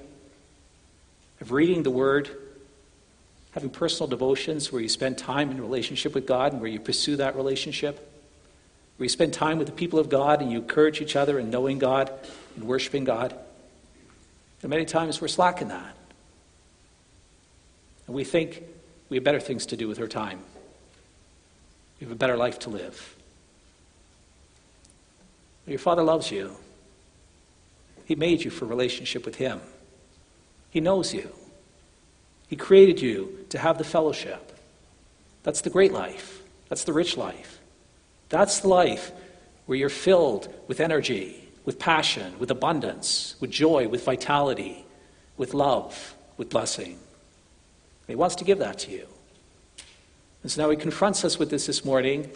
of reading the Word, having personal devotions where you spend time in relationship with God and where you pursue that relationship, where you spend time with the people of God and you encourage each other in knowing God and worshiping God. And many times we're slack in that. And we think we have better things to do with our time. We have a better life to live. Your Father loves you. He made you for relationship with Him. He knows you. He created you to have the fellowship. That's the great life. That's the rich life. That's the life where you're filled with energy, with passion, with abundance, with joy, with vitality, with love, with blessing. He wants to give that to you. And so now he confronts us with this this morning.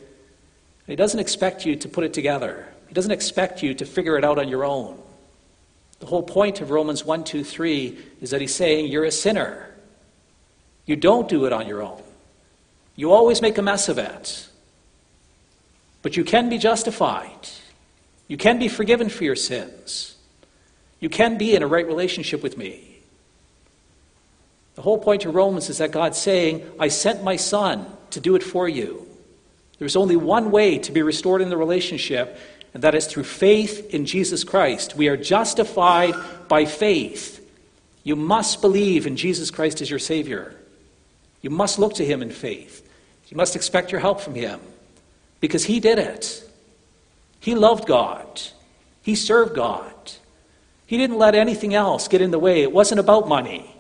he doesn't expect you to put it together, he doesn't expect you to figure it out on your own. The whole point of Romans 1, 2, 3 is that he's saying you're a sinner. You don't do it on your own. You always make a mess of it. But you can be justified. You can be forgiven for your sins. You can be in a right relationship with me. The whole point of Romans is that God's saying, I sent my son to do it for you. There's only one way to be restored in the relationship, and that is through faith in Jesus Christ. We are justified by faith. You must believe in Jesus Christ as your Savior. You must look to Him in faith. You must expect your help from Him because he did it. He loved God, he served God. He didn't let anything else get in the way. It wasn't about money,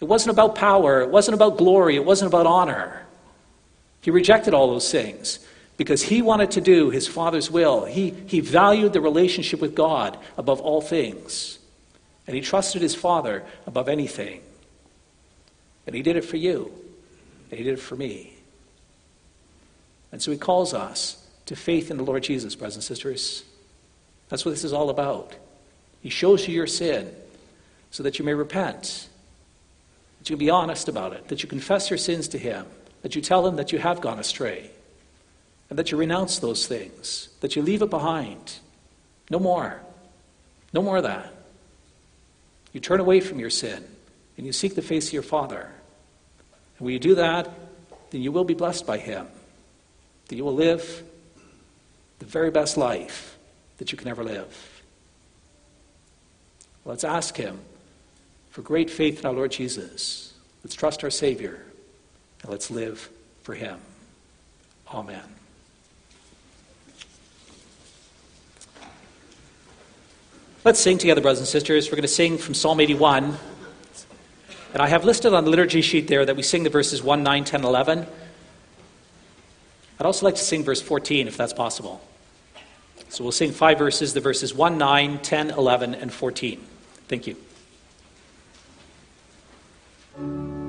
it wasn't about power, it wasn't about glory, it wasn't about honor. He rejected all those things because he wanted to do his Father's will. He, he valued the relationship with God above all things. And he trusted his Father above anything. And he did it for you. And he did it for me. And so he calls us to faith in the Lord Jesus, brothers and sisters. That's what this is all about. He shows you your sin so that you may repent, that you be honest about it, that you confess your sins to him, that you tell him that you have gone astray, and that you renounce those things, that you leave it behind. No more. No more of that. You turn away from your sin and you seek the face of your Father. And when you do that, then you will be blessed by him that you will live the very best life that you can ever live. Let's ask Him for great faith in our Lord Jesus. Let's trust our Savior and let's live for Him. Amen. Let's sing together, brothers and sisters. We're going to sing from Psalm 81. And I have listed on the liturgy sheet there that we sing the verses 1, 9, 10, 11. I'd also like to sing verse 14 if that's possible. So we'll sing five verses the verses 1, 9, 10, 11, and 14. Thank you. Thank you.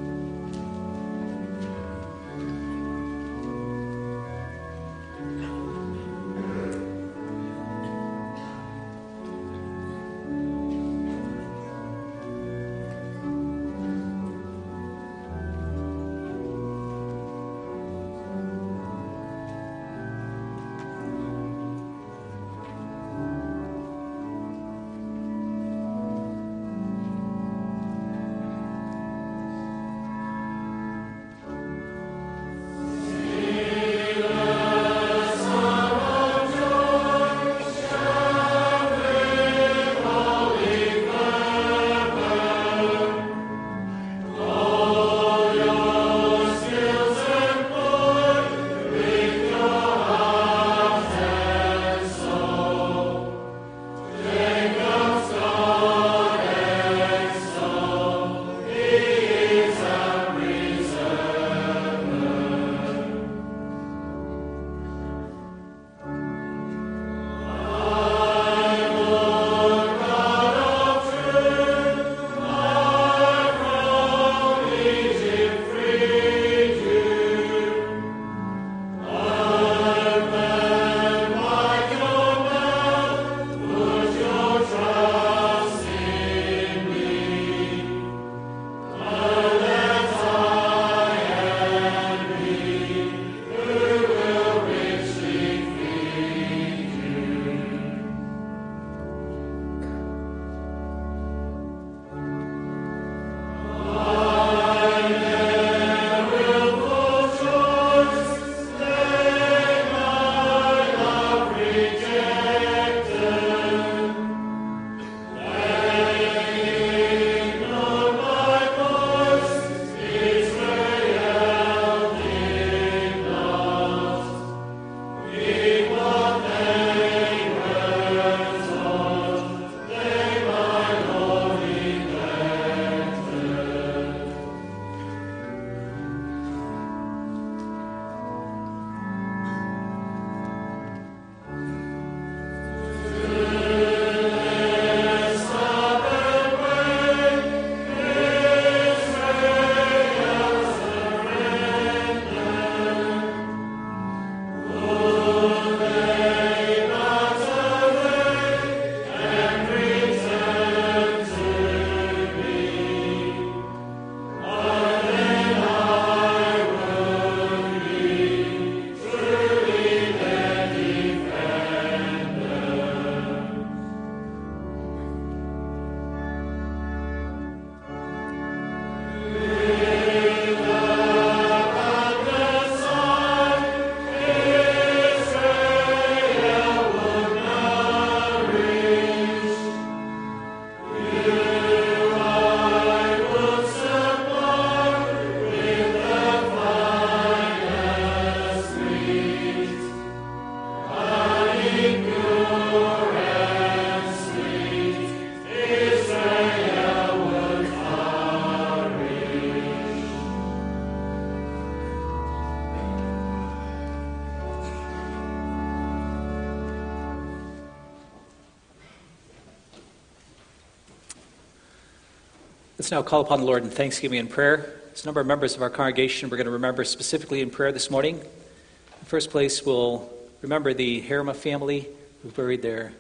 Let's now call upon the Lord in thanksgiving and prayer. There's a number of members of our congregation we're going to remember specifically in prayer this morning. In first place, we'll remember the Harima family who buried their,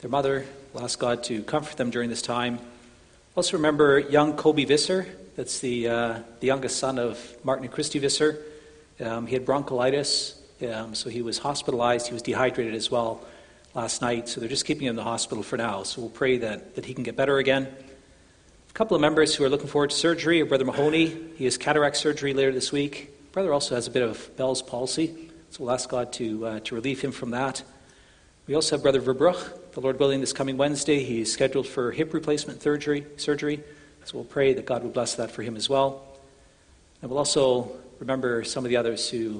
their mother. We'll ask God to comfort them during this time. Also remember young Kobe Visser. That's the, uh, the youngest son of Martin and Christy Visser. Um, he had bronchitis, um, so he was hospitalized. He was dehydrated as well last night, so they're just keeping him in the hospital for now. So we'll pray that, that he can get better again couple of members who are looking forward to surgery Brother Mahoney. He has cataract surgery later this week. Brother also has a bit of Bell's palsy, so we'll ask God to, uh, to relieve him from that. We also have Brother Verbruch. The Lord willing, this coming Wednesday, he's scheduled for hip replacement surgery, surgery. So we'll pray that God will bless that for him as well. And we'll also remember some of the others who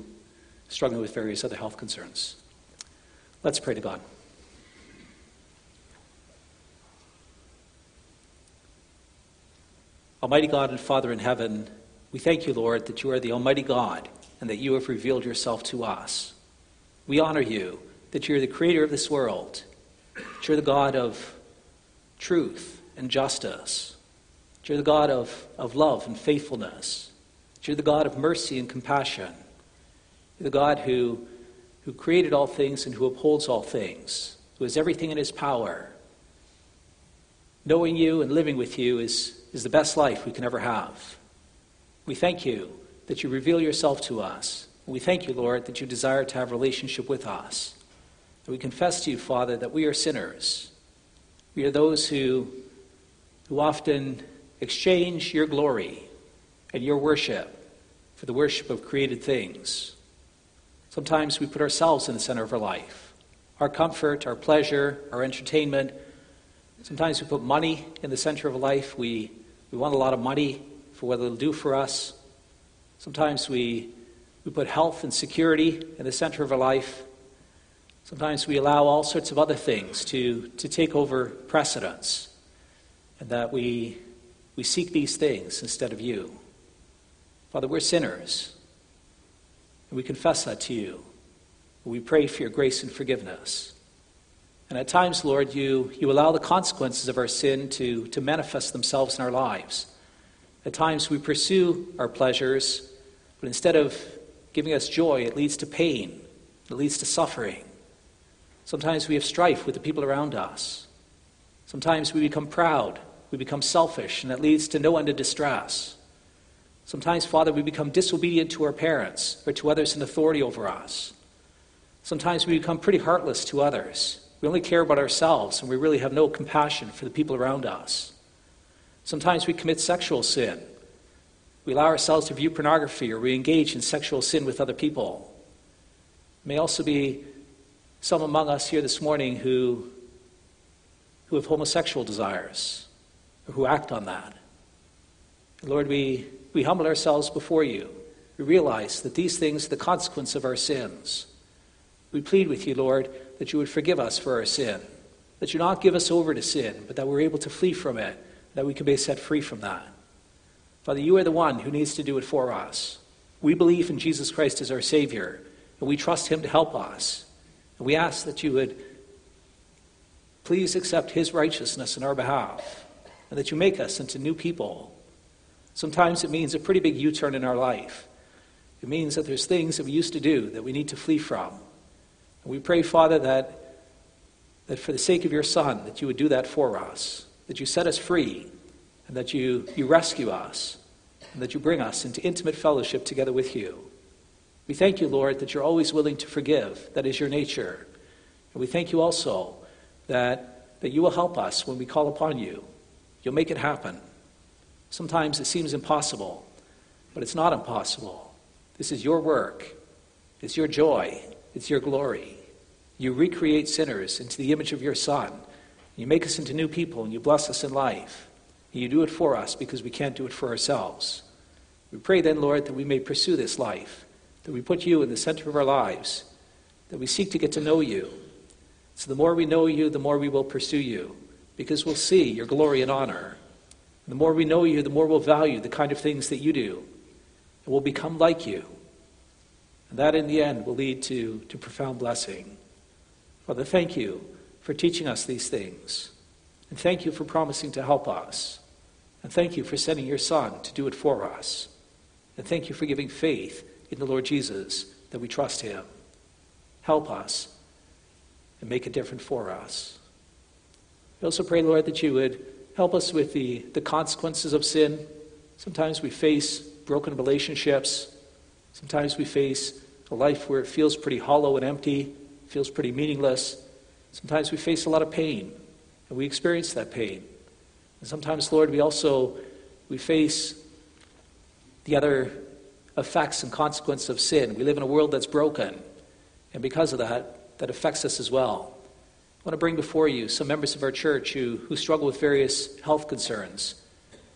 are struggling with various other health concerns. Let's pray to God. Almighty God and Father in heaven, we thank you, Lord, that you are the Almighty God and that you have revealed yourself to us. We honor you that you're the creator of this world, that you're the God of truth and justice, that you're the God of, of love and faithfulness, that you're the God of mercy and compassion, you're the God who, who created all things and who upholds all things, who has everything in his power. Knowing you and living with you is, is the best life we can ever have. We thank you that you reveal yourself to us. We thank you, Lord, that you desire to have relationship with us. And we confess to you, Father, that we are sinners. We are those who, who often exchange your glory and your worship for the worship of created things. Sometimes we put ourselves in the center of our life our comfort, our pleasure, our entertainment. Sometimes we put money in the center of life. We, we want a lot of money for what it'll do for us. Sometimes we, we put health and security in the center of our life. Sometimes we allow all sorts of other things to, to take over precedence, and that we, we seek these things instead of you. Father, we're sinners, and we confess that to you. We pray for your grace and forgiveness. And at times, Lord, you, you allow the consequences of our sin to, to manifest themselves in our lives. At times, we pursue our pleasures, but instead of giving us joy, it leads to pain, it leads to suffering. Sometimes we have strife with the people around us. Sometimes we become proud, we become selfish, and that leads to no end of distress. Sometimes, Father, we become disobedient to our parents or to others in authority over us. Sometimes we become pretty heartless to others. We only care about ourselves and we really have no compassion for the people around us. Sometimes we commit sexual sin. We allow ourselves to view pornography or we engage in sexual sin with other people. May also be some among us here this morning who, who have homosexual desires or who act on that. Lord, we, we humble ourselves before you. We realize that these things are the consequence of our sins. We plead with you, Lord, that you would forgive us for our sin, that you not give us over to sin, but that we're able to flee from it, that we can be set free from that. Father, you are the one who needs to do it for us. We believe in Jesus Christ as our Savior, and we trust Him to help us. And we ask that you would please accept His righteousness in our behalf, and that you make us into new people. Sometimes it means a pretty big U turn in our life. It means that there's things that we used to do that we need to flee from. We pray, Father, that, that for the sake of your Son, that you would do that for us, that you set us free, and that you, you rescue us, and that you bring us into intimate fellowship together with you. We thank you, Lord, that you're always willing to forgive. That is your nature. And we thank you also that, that you will help us when we call upon you. You'll make it happen. Sometimes it seems impossible, but it's not impossible. This is your work, it's your joy, it's your glory. You recreate sinners into the image of your Son. You make us into new people and you bless us in life. You do it for us because we can't do it for ourselves. We pray then, Lord, that we may pursue this life, that we put you in the center of our lives, that we seek to get to know you. So the more we know you, the more we will pursue you, because we'll see your glory and honor. And the more we know you, the more we'll value the kind of things that you do, and we'll become like you. And that in the end will lead to, to profound blessing. Father, thank you for teaching us these things. And thank you for promising to help us. And thank you for sending your Son to do it for us. And thank you for giving faith in the Lord Jesus that we trust him. Help us and make a difference for us. We also pray, Lord, that you would help us with the, the consequences of sin. Sometimes we face broken relationships. Sometimes we face a life where it feels pretty hollow and empty feels pretty meaningless. Sometimes we face a lot of pain, and we experience that pain. And sometimes, Lord, we also we face the other effects and consequences of sin. We live in a world that's broken, and because of that, that affects us as well. I want to bring before you some members of our church who, who struggle with various health concerns.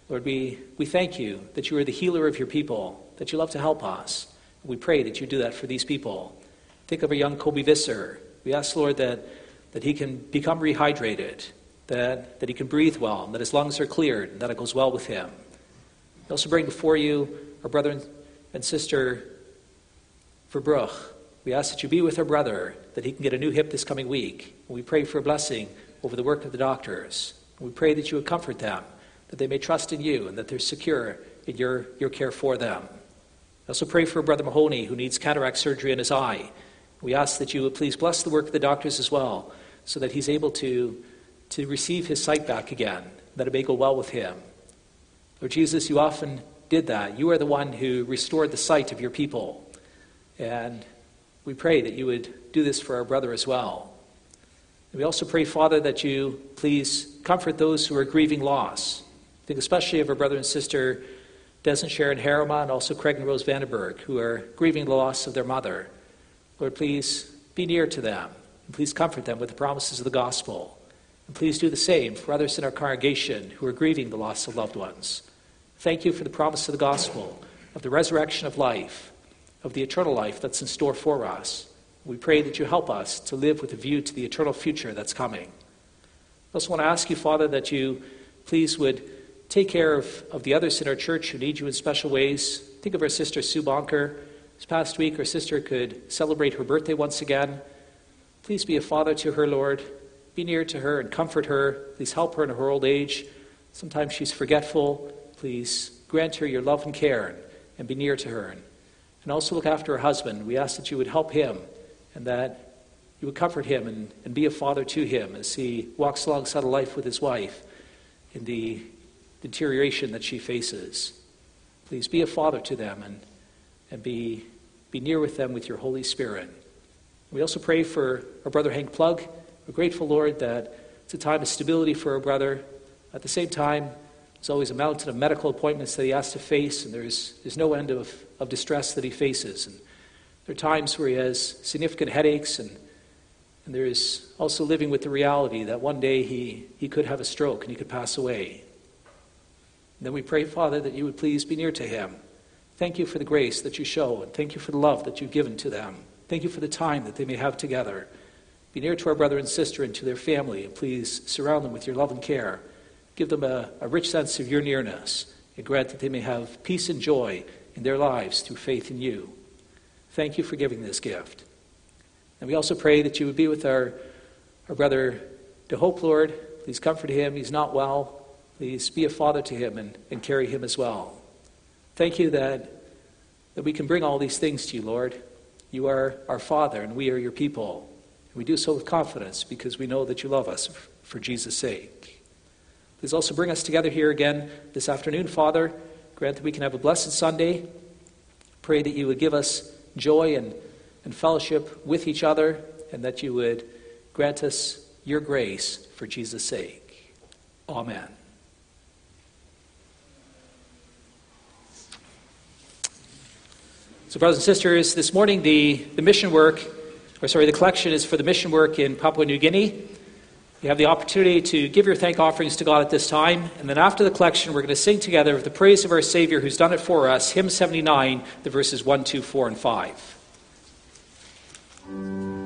Lord, we, we thank you that you are the healer of your people, that you love to help us. We pray that you do that for these people. Think of a young Kobe Visser. We ask, Lord, that, that he can become rehydrated, that, that he can breathe well, and that his lungs are cleared, and that it goes well with him. We also bring before you our brother and sister Verbruch, We ask that you be with our brother, that he can get a new hip this coming week. We pray for a blessing over the work of the doctors. We pray that you would comfort them, that they may trust in you, and that they're secure in your, your care for them. I also pray for Brother Mahoney, who needs cataract surgery in his eye. We ask that you would please bless the work of the doctors as well, so that he's able to, to receive his sight back again, that it may go well with him. Lord Jesus, you often did that. You are the one who restored the sight of your people. And we pray that you would do this for our brother as well. We also pray, Father, that you please comfort those who are grieving loss. I Think especially of our brother and sister Des and Sharon Harima and also Craig and Rose Vandenberg, who are grieving the loss of their mother. Lord, please be near to them. And please comfort them with the promises of the gospel. And please do the same for others in our congregation who are grieving the loss of loved ones. Thank you for the promise of the gospel, of the resurrection of life, of the eternal life that's in store for us. We pray that you help us to live with a view to the eternal future that's coming. I also want to ask you, Father, that you please would take care of, of the others in our church who need you in special ways. Think of our sister Sue Bonker. This past week, her sister could celebrate her birthday once again. Please be a father to her, Lord. Be near to her and comfort her. Please help her in her old age. Sometimes she's forgetful. Please grant her your love and care and, be near to her. And also look after her husband. We ask that you would help him and that you would comfort him and, and be a father to him as he walks alongside of life with his wife in the deterioration that she faces. Please be a father to them and, and be, be near with them with your Holy Spirit. We also pray for our brother Hank Plug. We're grateful, Lord, that it's a time of stability for our brother. At the same time, there's always a mountain of medical appointments that he has to face, and there's, there's no end of, of distress that he faces. And there are times where he has significant headaches, and, and there is also living with the reality that one day he, he could have a stroke and he could pass away. And then we pray, Father, that you would please be near to him. Thank you for the grace that you show, and thank you for the love that you've given to them. Thank you for the time that they may have together. Be near to our brother and sister and to their family, and please surround them with your love and care. Give them a, a rich sense of your nearness, and grant that they may have peace and joy in their lives through faith in you. Thank you for giving this gift. And we also pray that you would be with our, our brother DeHope, Lord. Please comfort him. He's not well. Please be a father to him and, and carry him as well. Thank you that, that we can bring all these things to you, Lord. You are our Father, and we are your people. And we do so with confidence because we know that you love us for Jesus' sake. Please also bring us together here again this afternoon, Father. Grant that we can have a blessed Sunday. Pray that you would give us joy and, and fellowship with each other, and that you would grant us your grace for Jesus' sake. Amen. So, brothers and sisters, this morning the, the mission work, or sorry, the collection is for the mission work in Papua New Guinea. You have the opportunity to give your thank offerings to God at this time, and then after the collection, we're going to sing together the praise of our Savior who's done it for us, hymn 79, the verses 1, 2, 4, and 5.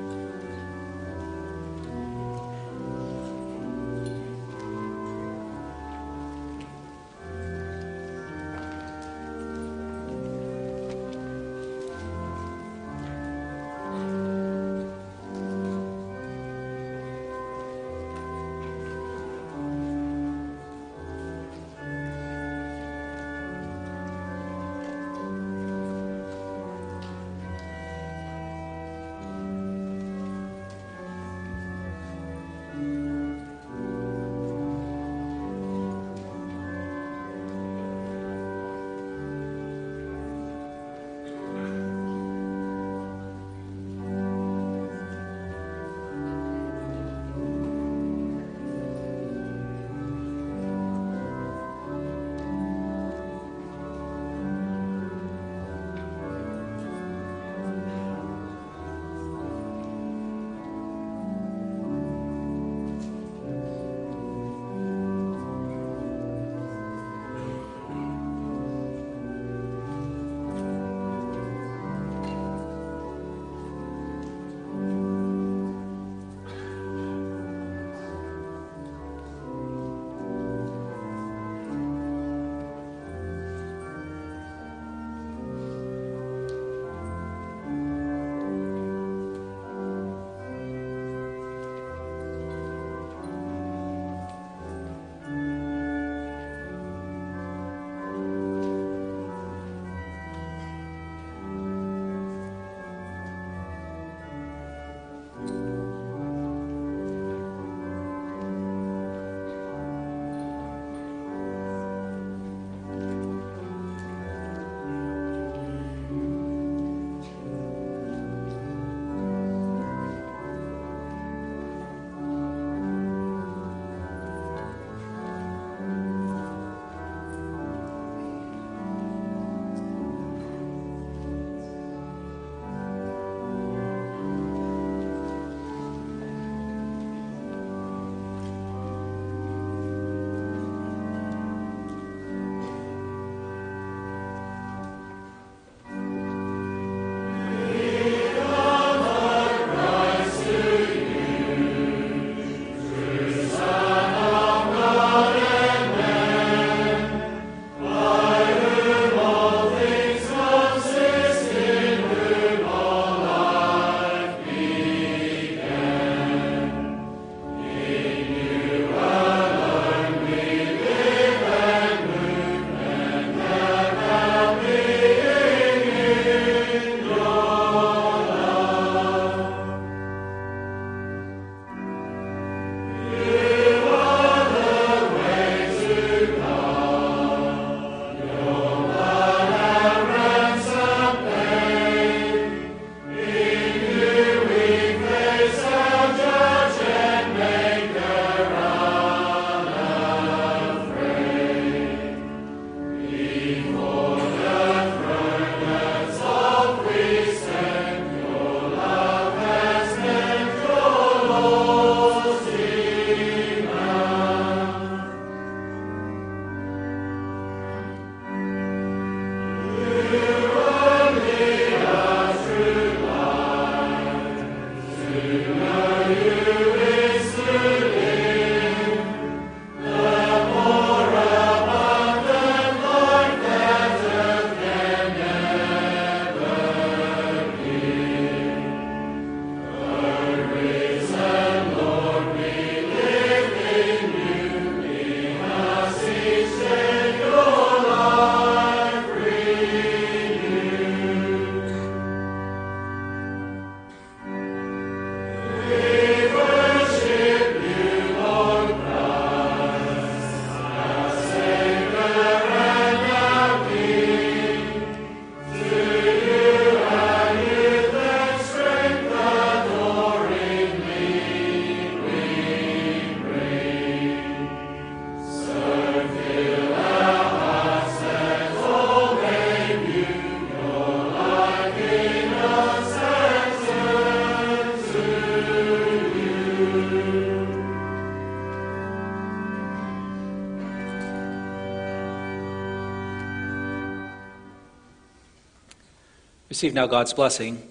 Receive now God's blessing.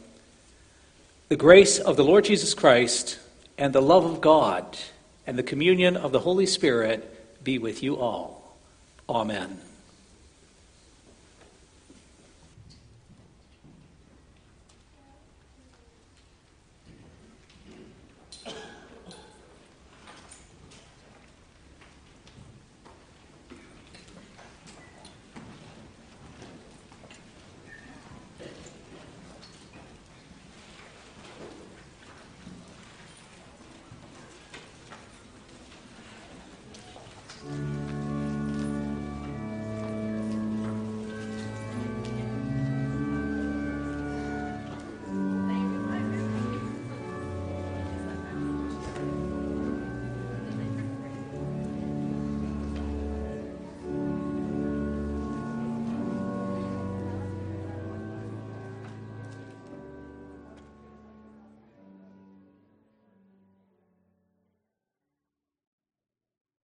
The grace of the Lord Jesus Christ and the love of God and the communion of the Holy Spirit be with you all. Amen.